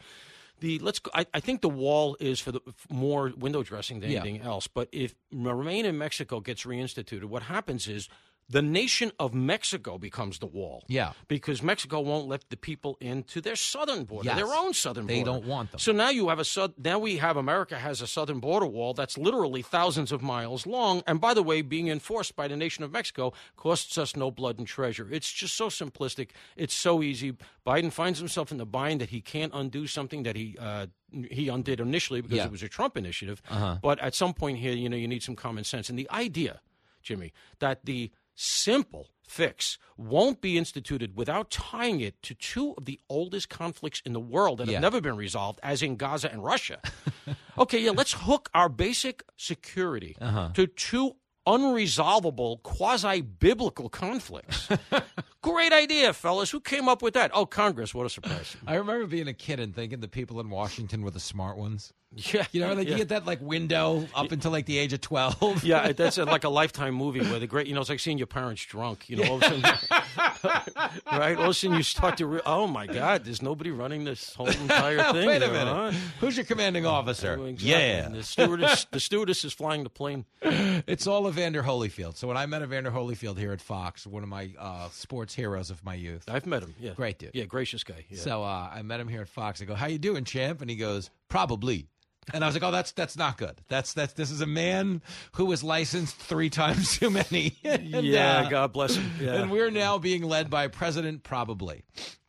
The let's. Go, I, I think the wall is for the more window dressing than Yeah. anything else. But if remain in Mexico gets reinstituted, what happens is the nation of Mexico becomes the wall. Yeah. because Mexico won't let the people into their southern border, Yes. their own southern They border. They don't want them. So now you have a sud- now we have America has a southern border wall that's literally thousands of miles long, and by the way, being enforced by the nation of Mexico costs us no blood and treasure. It's just so simplistic. It's so easy. Biden finds himself in the bind that he can't undo something that he. Uh, he undid initially because Yeah. it was a Trump initiative, Uh-huh. but at some point here, you know, you need some common sense. And the idea, Jimmy, that the simple fix won't be instituted without tying it to two of the oldest conflicts in the world that Yeah. have never been resolved, as in Gaza and Russia. okay, yeah, let's hook our basic security Uh-huh. to two unresolvable quasi biblical conflicts. Great idea, fellas. Who came up with that? Oh, Congress. What a surprise. I remember being a kid and thinking the people in Washington were the smart ones. Yeah. You know, like yeah. you get that like window up until like the age of twelve. Yeah, that's a, like a lifetime movie where the great, you know, it's like seeing your parents drunk. You know, all of a sudden, right? All of a sudden, you start to, re- oh my God, there's nobody running this whole entire thing. Wait a minute. huh? Who's your commanding officer? Oh, exactly. Yeah. And the stewardess, the stewardess is flying the plane. It's all Evander Holyfield. So when I met Evander Holyfield here at Fox, one of my uh, sports heroes of my youth. I've met him. Yeah, Great dude. Yeah, gracious guy. Yeah. So uh, I met him here at Fox. I go, "How you doing, champ?" And he goes, "Probably." And I was like, "Oh, that's that's not good. That's that's this is a man who was licensed three times too many." And, yeah, uh, God bless him. Yeah. And we're now being led by President Probably.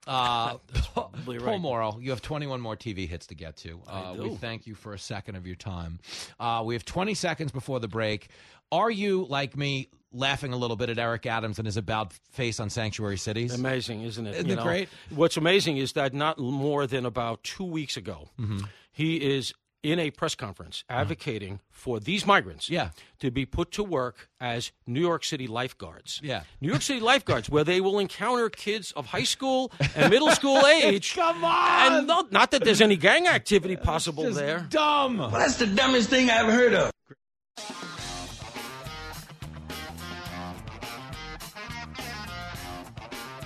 Uh, probably Paul right. Mauro, you have 21 more TV hits to get to. Uh, we thank you for a second of your time. Uh, we have 20 seconds before the break. Are you, like me, laughing a little bit at Eric Adams and his about face on Sanctuary Cities? Amazing, isn't it? Isn't You it know? great? What's amazing is that not more than about two weeks ago, Mm-hmm. He is in a press conference uh-huh. advocating for these migrants Yeah. to be put to work as New York City lifeguards. Yeah. New York City lifeguards, where they will encounter kids of high school and middle school age. Come on! And not, not that there's any gang activity possible Just there. dumb. Well, that's the dumbest thing I ever heard of.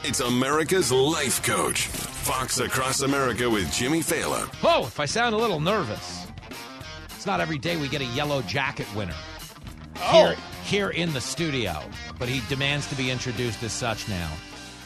It's America's Life Coach. Fox Across America with Jimmy Failla. Oh, if I sound a little nervous, it's not every day we get a yellow jacket winner. Here, here in the studio, but he demands to be introduced as such now,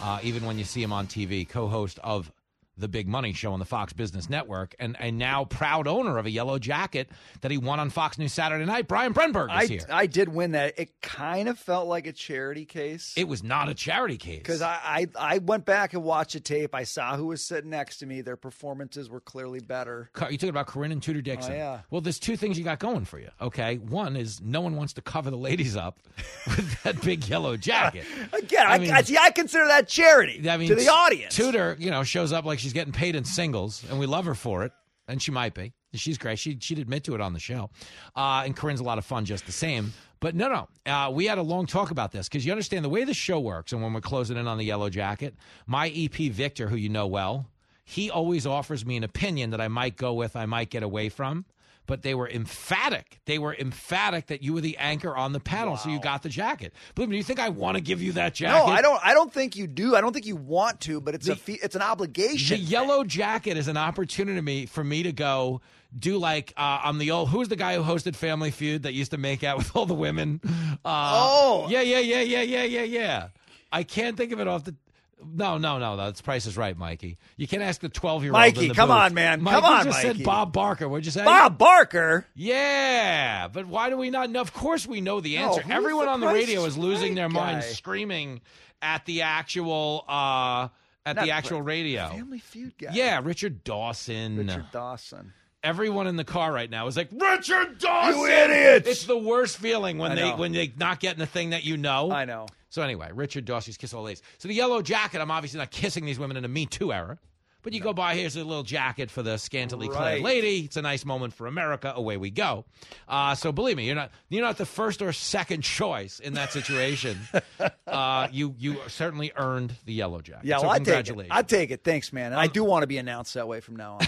uh, even when you see him on TV, co host of the big money show on the Fox Business Network, and and now proud owner of a yellow jacket that he won on Fox News Saturday Night. Brian Brenberg is I, here. I did win that. It kind of felt like a charity case. It was not a charity case because I, I I went back and watched the tape. I saw who was sitting next to me. Their performances were clearly better. Car- You talking about Corinne and Tudor Dixon? Oh, yeah. Well, there's two things you got going for you. Okay, one is no one wants to cover the ladies up with that big yellow jacket. Again, I, I, see, I consider that charity I mean, to the audience. Tudor, you know, shows up like she's getting paid in singles, and we love her for it, and she might be. She's great. She she'd admit to it on the show, uh, and Corinne's a lot of fun just the same. But no, no, uh, we had a long talk about this because you understand the way the show works, and when we're closing in on the yellow jacket, my EP Victor, who you know well, he always offers me an opinion that I might go with, I might get away from. But they were emphatic. They were emphatic that you were the anchor on the panel, so you got the jacket. Believe me, do you think I want to give you that jacket? No, I don't. I don't think you do. I don't think you want to, but it's The- a fee, it's an obligation. The yellow jacket is an opportunity for me to go do like uh, I'm the old who's the guy who hosted Family Feud that used to make out with all the women. Uh, Oh. yeah, yeah, yeah, yeah, yeah, yeah, yeah. I can't think of it off the. No, no, no, that's Price is Right, Mikey. You can't ask the twelve year old. Mikey, come on, man. Come on, just Mikey. said Bob Barker. What'd you say? Bob Barker. Yeah, but why do we not know? Of course, we know the answer. who's Everyone the on the radio is losing their Right minds, guy? screaming at the actual uh, at Not the actual radio. Family Feud guy. Yeah, Richard Dawson. Richard Dawson. Everyone in the car right now is like Richard Dawson. You idiots! It's the worst feeling when they when they not getting the thing that you know. I know. So anyway, Richard Dawson's kiss all ladies. So the yellow jacket. I'm obviously not kissing these women in a Me Too era. But you go by, here's a little jacket for the scantily clad Right. lady. It's a nice moment for America. Away we go. Uh, so believe me, you're not you're not the first or second choice in that situation. uh, you you certainly earned the yellow jacket. Yeah, so well, I take it. I take it. Thanks, man. And I do want to be announced that way from now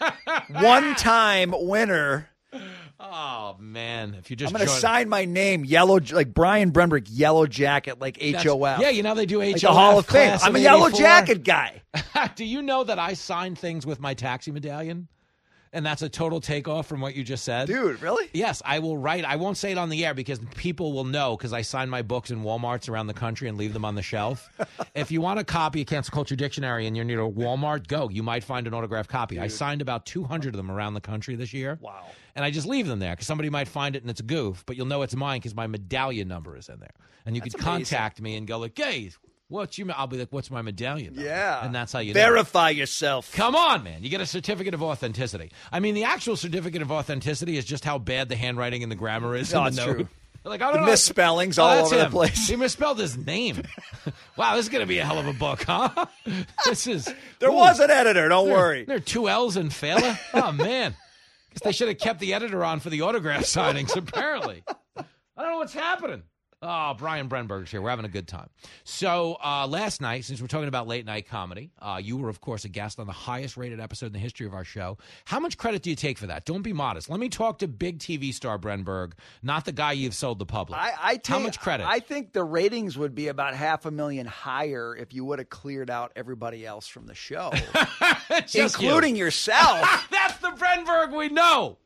on. One time winner. Oh man, if you just I'm going to joined- sign my name, yellow, like Brian Brenberg, yellow jacket, like That's- HOF. Yeah, you know they do HOF. Like the Hall of Fame. I'm a yellow 84. jacket guy. do you know that I sign things with my taxi medallion? And that's a total takeoff from what you just said. Dude, really? Yes, I will write. I won't say it on the air because people will know because I sign my books in Walmarts around the country and leave them on the shelf. if you want a copy of Cancel Culture Dictionary and you're near a Walmart, go. You might find an autographed copy. I signed about 200 of them around the country this year. Wow. And I just leave them there because somebody might find it and it's a goof, but you'll know it's mine because my medallion number is in there. And you That's could amazing. contact me and go like, "Hey, what's you?" I'll be like, "What's my medallion?" number?" Yeah. and that's how you know. Verify yourself. Come on, man. You get a certificate of authenticity. I mean, the actual certificate of authenticity is just how bad the handwriting and the grammar is. No, in it's the note. true. Like, I don't know. misspellings Oh, all over the place. He misspelled his name. wow, this is going to be a hell of a book, huh? This is. There Ooh. was an editor. Don't There- worry. There are two L's in Failla. Oh, man. Guess they should have kept the editor on for the autograph signings, apparently. I don't know what's happening. Oh, Brian Brenberg's here. We're having a good time. So uh, last night, since we're talking about late night comedy, uh, you were, of course, a guest on the highest rated episode in the history of our show. How much credit do you take for that? Don't be modest. Let me talk to big TV star Brenberg, not the guy you've sold the public. I, I take, How much credit? I think the ratings would be about half a million higher if you would have cleared out everybody else from the show, Just you. including yourself. That's the Brenberg we know.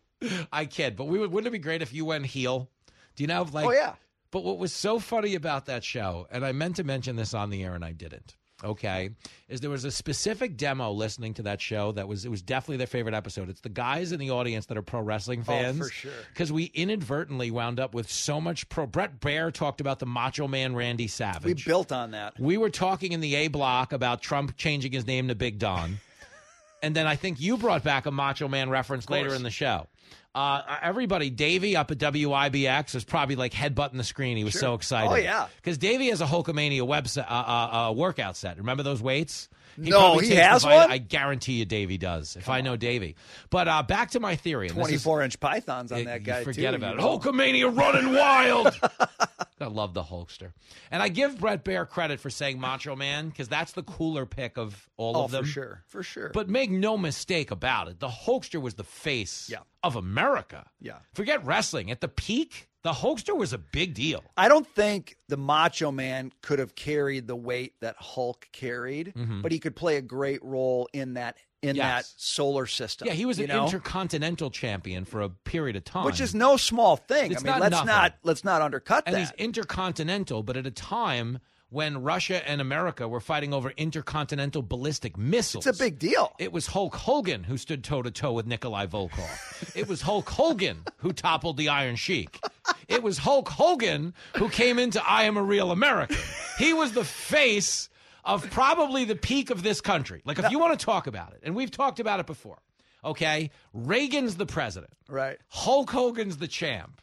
I kid, but we would, wouldn't it be great if you went heel? Do you know, like, Oh, yeah. But what was so funny about that show, and I meant to mention this on the air and I didn't. Okay, is there was a specific demo listening to that show that was it was definitely their favorite episode. It's the guys in the audience that are pro wrestling fans, Oh, for sure. Because we inadvertently wound up with so much pro. Bret Baier talked about the Macho Man Randy Savage. we built on that. We were talking in the A block about Trump changing his name to Big Don. and then I think you brought back a Macho Man reference later in the show. Uh, everybody, Davey up at WIBX was probably like headbutting the screen. He was Sure. so excited. Oh, yeah. Because Davey has a Hulkamania website, uh, uh, uh, workout set. Remember those weights? No, he has one? I guarantee you Davey does, if I know Davey. But uh, back to my theory. is- 24 inch pythons on you- that guy, Forget too. about it. know? Hulkamania running wild. I love the Hulkster. And I give Bret Baier credit for saying Macho Man because that's the cooler pick of all Oh, of them. for sure. For sure. But make no mistake about it, the Hulkster was the face Yeah. of America. Yeah. Forget wrestling. At the peak, the Hulkster was a big deal. I don't think the Macho Man could have carried the weight that Hulk carried, Mhm. but he could play a great role in that in Yes. that solar system. Yeah, he was an know? intercontinental champion for a period of time. which is no small thing. It's I mean, not let's nothing. not let's not undercut and that. he's intercontinental, but at a time when Russia and America were fighting over intercontinental ballistic missiles. It's a big deal. It was Hulk Hogan who stood toe to toe with Nikolai Volkoff. it was Hulk Hogan who toppled the Iron Sheik. It was Hulk Hogan who came into I Am a Real American. He was the face of probably the peak of this country. Like, if you want to talk about it, and we've talked about it before, okay? Reagan's the president. Right. Hulk Hogan's the champ.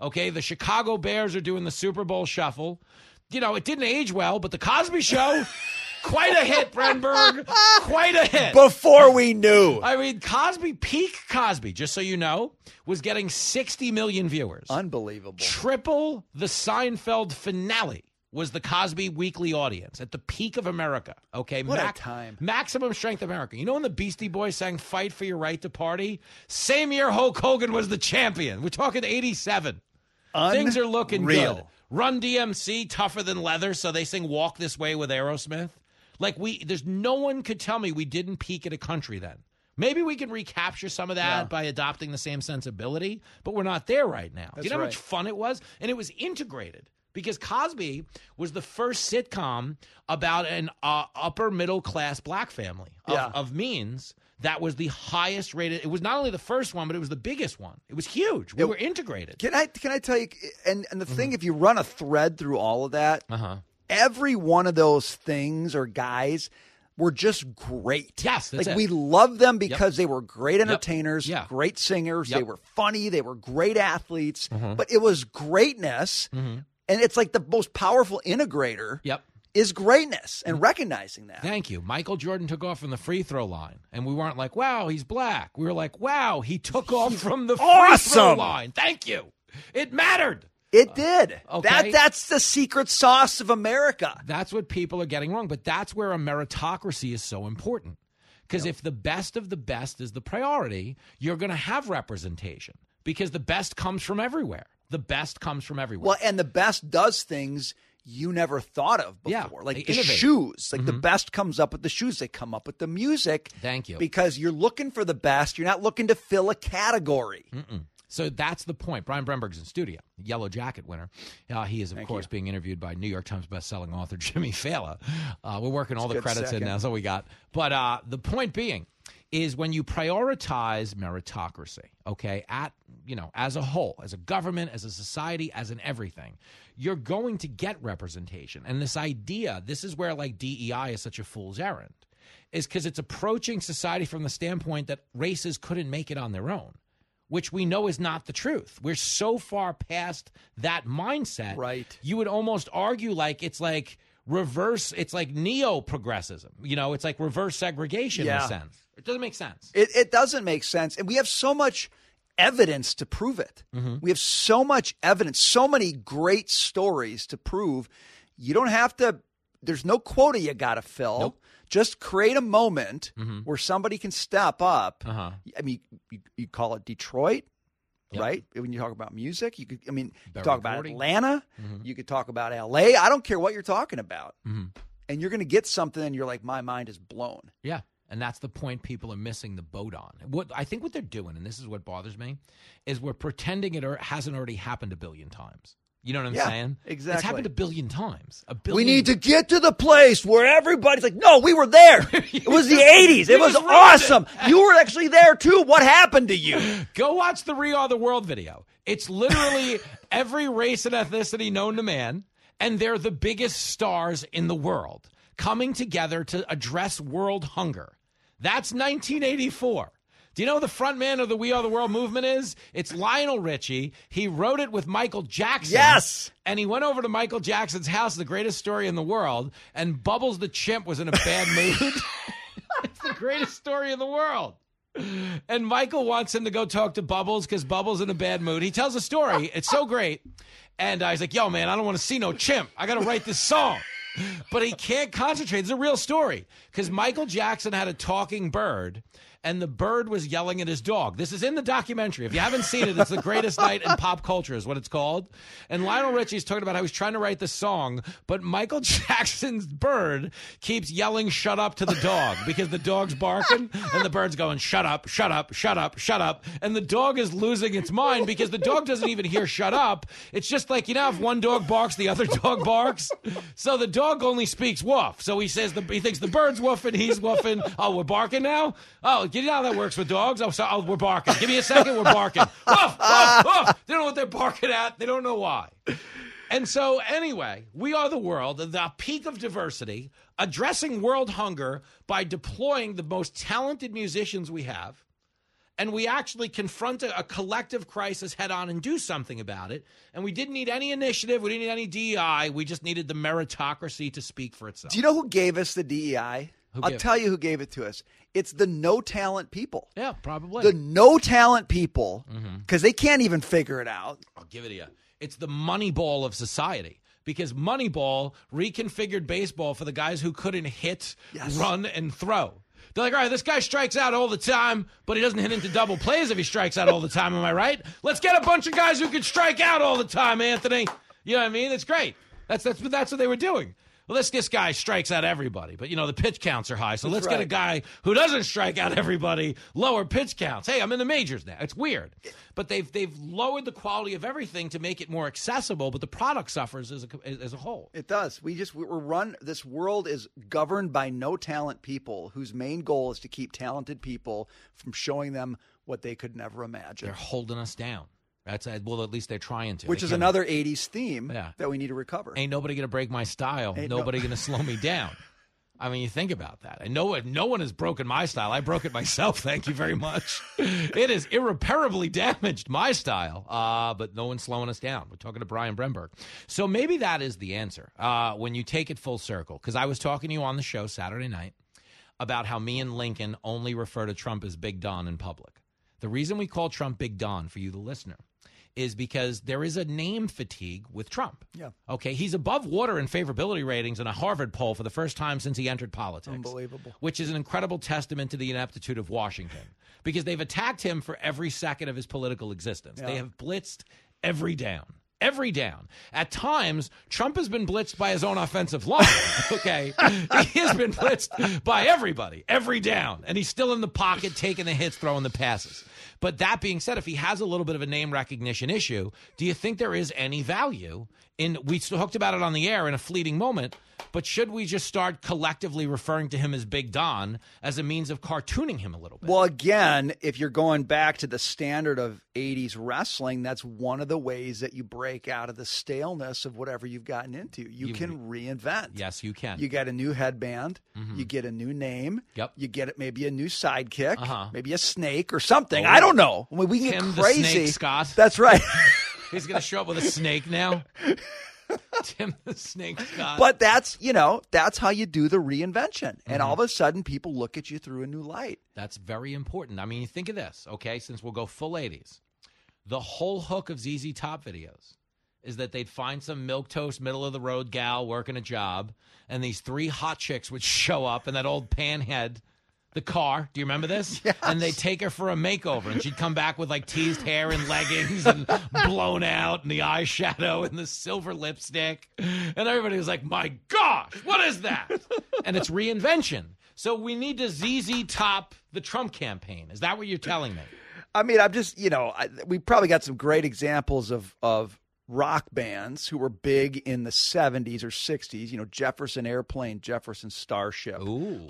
Okay, the Chicago Bears are doing the Super Bowl shuffle. You know, it didn't age well, but the Cosby Show, quite a hit, Brenberg. Quite a hit. Before we knew. I mean, Cosby, peak Cosby, just so you know, was getting 60 million viewers. Unbelievable. Triple the Seinfeld finale was the Cosby Weekly audience at the peak of America. Okay, What a time. Maximum Strength America. You know when the Beastie Boys sang "Fight for Your Right to Party"? Same year Hulk Hogan was the champion. We're talking '87. Things are looking Unreal. good. Run DMC tougher than leather, so they sing "Walk This Way" with Aerosmith. Like we, there's no one could tell me we didn't peak at a country then. Maybe we can recapture some of that Yeah. by adopting the same sensibility, but we're not there right now. Do you know how much fun it was? And it was integrated because Cosby was the first sitcom about an uh, upper middle class black family of, Yeah. of means that was the highest rated. It was not only the first one, but it was the biggest one. It was huge. We It- were integrated. Can I can I tell you? And and the thing, if you run a thread through all of that, Uh huh. every one of those things or guys were just great. Yes, like it. we loved them because they were great entertainers, Yeah. great singers. They were funny. They were great athletes. Mhm. But it was greatness, Mhm. And it's like the most powerful integrator. Yep. Is greatness and mm-hmm. recognizing that. Thank you. Michael Jordan took off from the free throw line, and we weren't like, "Wow, he's black." We were like, "Wow, he took off from the free throw line." Thank you. It mattered. It did. Uh, okay. That that's the secret sauce of America. That's what people are getting wrong. But that's where a meritocracy is so important. Because if the best of the best is the priority, you're going to have representation because the best comes from everywhere. The best comes from everywhere. Well, and the best does things you never thought of before. Yeah, like the innovate. shoes. Like the Mhm. best comes up with the shoes. They come up with the music. Thank you. Because you're looking for the best. You're not looking to fill a category. Mm-mm. So that's the point. Brian Brenberg's in studio, Yellow Jacket winner. Uh, he is, of course, being interviewed by New York Times bestselling author Jimmy Failla. Uh, we're working all It's the credits in now. That's all we got. But uh, the point being is when you prioritize meritocracy, okay, at you know, as a whole, as a government, as a society, as an everything, you're going to get representation. And this idea, this is where like DEI is such a fool's errand, is because it's approaching society from the standpoint that races couldn't make it on their own which we know is not the truth. We're so far past that mindset. Right. You would almost argue like it's like reverse, it's like neo progressivism. You know, it's like reverse segregation in a sense. It doesn't make sense. It, it doesn't make sense. And we have so much evidence to prove it. Mm-hmm. We have so much evidence, so many great stories to prove. You don't have to, there's no quota you got to fill. Nope. Just create a moment Mhm. where somebody can step up. Uh-huh. I mean, you, you call it Detroit, Yep. right? When you talk about music, you could, I mean, you talk about. Atlanta, Mhm. you could talk about LA. I don't care what you're talking about. Mhm. And you're going to get something and you're like, my mind is blown. Yeah. And that's the point people are missing the boat on. What I think what they're doing, and this is what bothers me, is we're pretending it or hasn't already happened a billion times. You know what I'm Yeah, saying? It's happened a billion times. A billion We need to get to the place where everybody's like, no, we were there. It was the 80s. It was ruined it. awesome. You were actually there too. What happened to you? Go watch the We Are the World video. It's literally every race and ethnicity known to man, and they're the biggest stars in the world coming together to address world hunger. That's 1984. Do you know who the front man of the We Are the World movement is? It's Lionel Richie. He wrote it with Michael Jackson. Yes. And he went over to Michael Jackson's house, the greatest story in the world, and Bubbles the chimp was in a bad mood. it's the greatest story in the world. And Michael wants him to go talk to Bubbles because Bubbles in a bad mood. He tells a story. It's so great. And I was like, yo, man, I don't want to see no chimp. I got to write this song. But he can't concentrate. It's a real story because Michael Jackson had a talking bird and the bird was yelling at his dog. This is in the documentary. If you haven't seen it, it's the greatest night in pop culture, is what it's called. And Lionel Richie's talking about how he's trying to write the song, but Michael Jackson's bird keeps yelling "shut up" to the dog because the dog's barking, and the bird's going "shut up, shut up, shut up, shut up," and the dog is losing its mind because the dog doesn't even hear "shut up." It's just like you know, if one dog barks, the other dog barks. So the dog only speaks woof. So he says the he thinks the bird's woofing, he's woofing. Oh, we're barking now. Oh, you know how that works with dogs. Oh, so, oh we're barking. Give me a second. We're barking. Woof, woof, woof. They don't know what they're barking at. They don't know why. And so, anyway, we are the world, the peak of diversity, addressing world hunger by deploying the most talented musicians we have. And we actually confront a, a collective crisis head on and do something about it. And we didn't need any initiative. We didn't need any DEI. We just needed the meritocracy to speak for itself. Do you know who gave us the DEI? Who I'll tell you who gave it to us. It's the no talent people. Yeah, probably. The no talent people, mm-hmm. because they can't even figure it out. I'll give it to you. It's the Moneyball of society because Moneyball reconfigured baseball for the guys who couldn't hit, run, and throw. They're like, all right, this guy strikes out all the time, but he doesn't hit into double plays if he strikes out all the time. Am I right? Let's get a bunch of guys who can strike out all the time, Anthony. You know what I mean? That's great. That's that's that's what they were doing. Well, this this guy strikes out everybody, but you know the pitch counts are high, so That's let's get a guy who doesn't strike out everybody, lower pitch counts. Hey, I'm in the majors now. It's weird, but they've they've lowered the quality of everything to make it more accessible, but the product suffers as a as a whole. It does. We just we're run. This world is governed by no talent people whose main goal is to keep talented people from showing them what they could never imagine. They're holding us down. That's well, at least they're trying to. Which They is can- another '80s theme Yeah. that we need to recover. Ain't nobody gonna break my style. Ain't no- nobody gonna slow me down. I mean, you think about that. And no one, no one has broken my style. I broke it myself. Thank you very much. It has irreparably damaged my style, uh, but no one's slowing us down. We're talking to Brian Brenberg. So maybe that is the answer uh, when you take it full circle. Because I was talking to you on the show Saturday night about how me and Lincoln only refer to Trump as Big Don in public. The reason we call Trump Big Don for you, the listener, is because there is a name fatigue with Trump. Yeah. Okay, he's above water in favorability ratings in a Harvard poll for the first time since he entered politics. Unbelievable. Which is an incredible testament to the ineptitude of Washington because they've attacked him for every second of his political existence. They have blitzed every down. Every down. At times, Trump has been blitzed by his own offensive line. Okay. he has been blitzed by everybody, every down. And he's still in the pocket, taking the hits, throwing the passes. But that being said, if he has a little bit of a name recognition issue, do you think there is any value in we talked about it on the air in a fleeting moment, but should we just start collectively referring to him as Big Don as a means of cartooning him a little bit? Well, again, if you're going back to the standard of 80s wrestling, that's one of the ways that you break out of the staleness of whatever you've gotten into. You, You can reinvent. Yes, you can. You get a new headband, Mhm. you get a new name, Yep. you get it maybe a new sidekick, Uh-huh. maybe a snake or something. Oh, I don't know. I mean, we can Tim get the crazy. Snake Scott. That's right. He's going to show up with a snake now. Tim the Snake Scott. but that's, you know, that's how you do the reinvention. And Mhm. all of a sudden people look at you through a new light. That's very important. I mean, you think of this, okay? Since we'll go full 80s, the whole hook of ZZ Top videos is that they'd find some milk toast, middle of the road gal working a job, and these three hot chicks would show up in that old panhead, the car. Do you remember this? And they'd take her for a makeover, and she'd come back with like teased hair and leggings and blown out, and the eyeshadow and the silver lipstick. And everybody was like, my gosh, what is that? and it's reinvention. So we need to ZZ Top the Trump campaign. Is that what you're telling me? I mean, I'm just, you know, I, we probably got some great examples of of rock bands who were big in the 70s or 60s. You know, Jefferson Airplane, Jefferson Starship,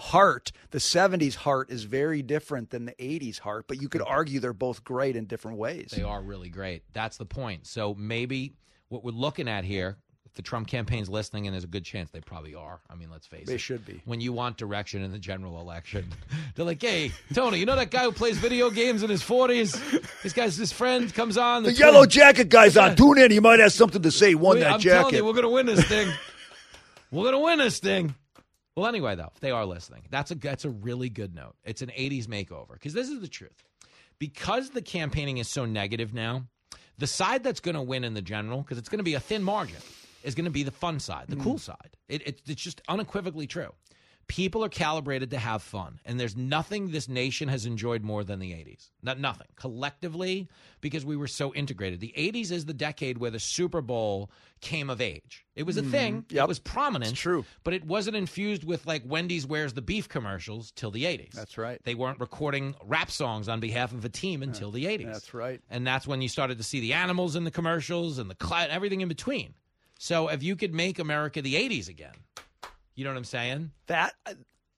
Heart. The 70s Heart is very different than the 80s Heart, but you could argue they're both great in different ways. They are really great. That's the point. So maybe what we're looking at here, the Trump campaign's listening, and there's a good chance they probably are. I mean, let's face it. They should be. When you want direction in the general election, they're like, "Hey, Tony, you know that guy who plays video games in his 40s? This guy's his friend comes on. The twin- yellow jacket guy's on. Tune in. He might have something to say. Won We- that I'm jacket. you, we're going to win this thing. we're going to win this thing. Well, anyway, though, if they are listening, that's a that's a really good note. It's an '80s makeover because this is the truth. Because the campaigning is so negative now, the side that's going to win in the general, because it's going to be a thin margin, is going to be the fun side, the cool side. It, it, it's just unequivocally true. People are calibrated to have fun, and there's nothing this nation has enjoyed more than the 80s. Not nothing collectively because we were so integrated. The 80s is the decade where the Super Bowl came of age. It was a Mhm. thing. Yep. It was prominent. It's true. But it wasn't infused with like Wendy's Where's the Beef commercials till the 80s. That's right. They weren't recording rap songs on behalf of a team until the 80s. That's right. And that's when you started to see the animals in the commercials and the cloud, everything in between. So if you could make America the 80s again, you know what I'm saying? That uh,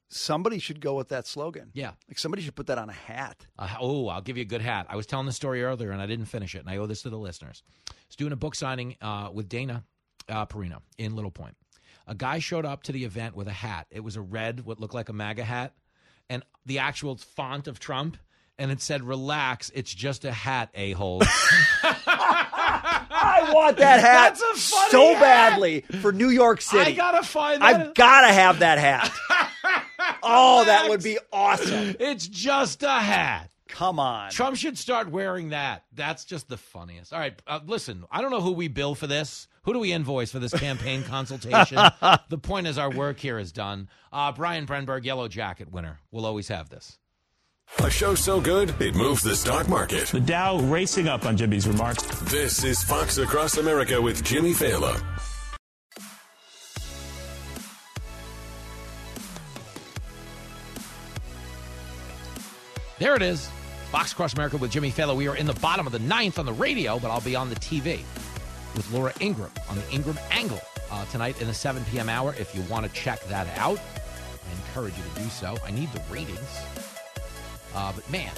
somebody should go with that slogan. Yeah. Like somebody should put that on a hat. Uh, oh, I'll give you a good hat. I was telling the story earlier and I didn't finish it, and I owe this to the listeners. I was doing a book signing uh, with Dana uh, Perino in Little Point. A guy showed up to the event with a hat. It was a red, what looked like a MAGA hat, and the actual font of Trump, and it said, Relax, it's just a hat, a hole. I want that hat That's a funny so hat. badly for New York City. I gotta find that. I've got to have that hat. oh, that would be awesome. It's just a hat. Come on. Trump should start wearing that. That's just the funniest. All right, uh, listen, I don't know who we bill for this. Who do we invoice for this campaign consultation? the point is, our work here is done. Uh, Brian Brenberg, Yellow Jacket winner. We'll always have this. A show so good, it moves the stock market. The Dow racing up on Jimmy's remarks. This is Fox Across America with Jimmy Failla. There it is. Fox Across America with Jimmy Failla. We are in the bottom of the ninth on the radio, but I'll be on the TV with Laura Ingraham on the Ingraham Angle uh, tonight in the 7 p.m. hour. If you want to check that out, I encourage you to do so. I need the ratings. Uh, but man,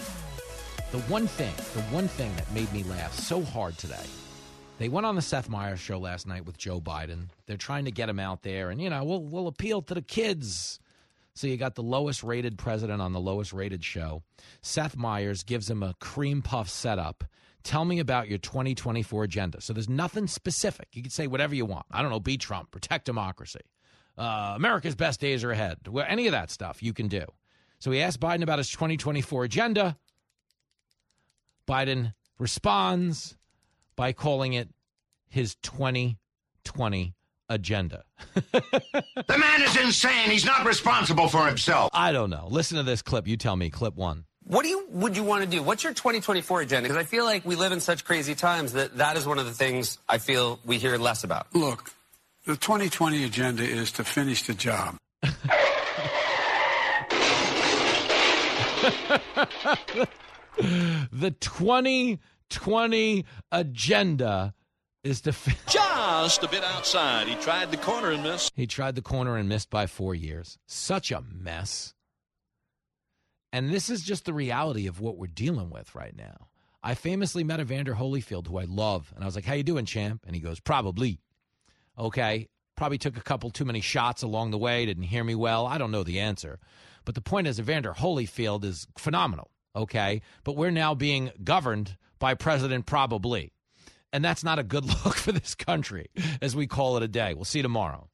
the one thing, the one thing that made me laugh so hard today, they went on the Seth Meyers show last night with Joe Biden. They're trying to get him out there, and you know, we'll we'll appeal to the kids. So you got the lowest rated president on the lowest rated show. Seth Meyers gives him a cream puff setup. Tell me about your 2024 agenda. So there's nothing specific. You can say whatever you want. I don't know, be Trump, protect democracy. Uh, America's best days are ahead. Well, any of that stuff you can do. So he asked Biden about his 2024 agenda. Biden responds by calling it his 2020 agenda. The man is insane. He's not responsible for himself. I don't know. Listen to this clip. You tell me. Clip one. What do you would you want to do? What's your 2024 agenda? Because I feel like we live in such crazy times that that is one of the things I feel we hear less about. Look, the 2020 agenda is to finish the job. the 2020 agenda is to. Fi- Just a bit outside. He tried the corner and missed. he tried the corner and missed by four years. Such a mess. And this is just the reality of what we're dealing with right now. I famously met Evander Holyfield, who I love, and I was like, "How you doing, champ?" And he goes, "Probably." Okay, probably took a couple too many shots along the way. Didn't hear me well. I don't know the answer, but the point is, Evander Holyfield is phenomenal. Okay, but we're now being governed by President Probably, and that's not a good look for this country as we call it a day. We'll see you tomorrow.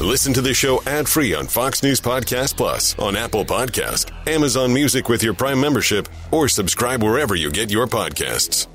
Listen to the show ad free on Fox News Podcast Plus, on Apple Podcast, Amazon Music with your Prime membership, or subscribe wherever you get your podcasts.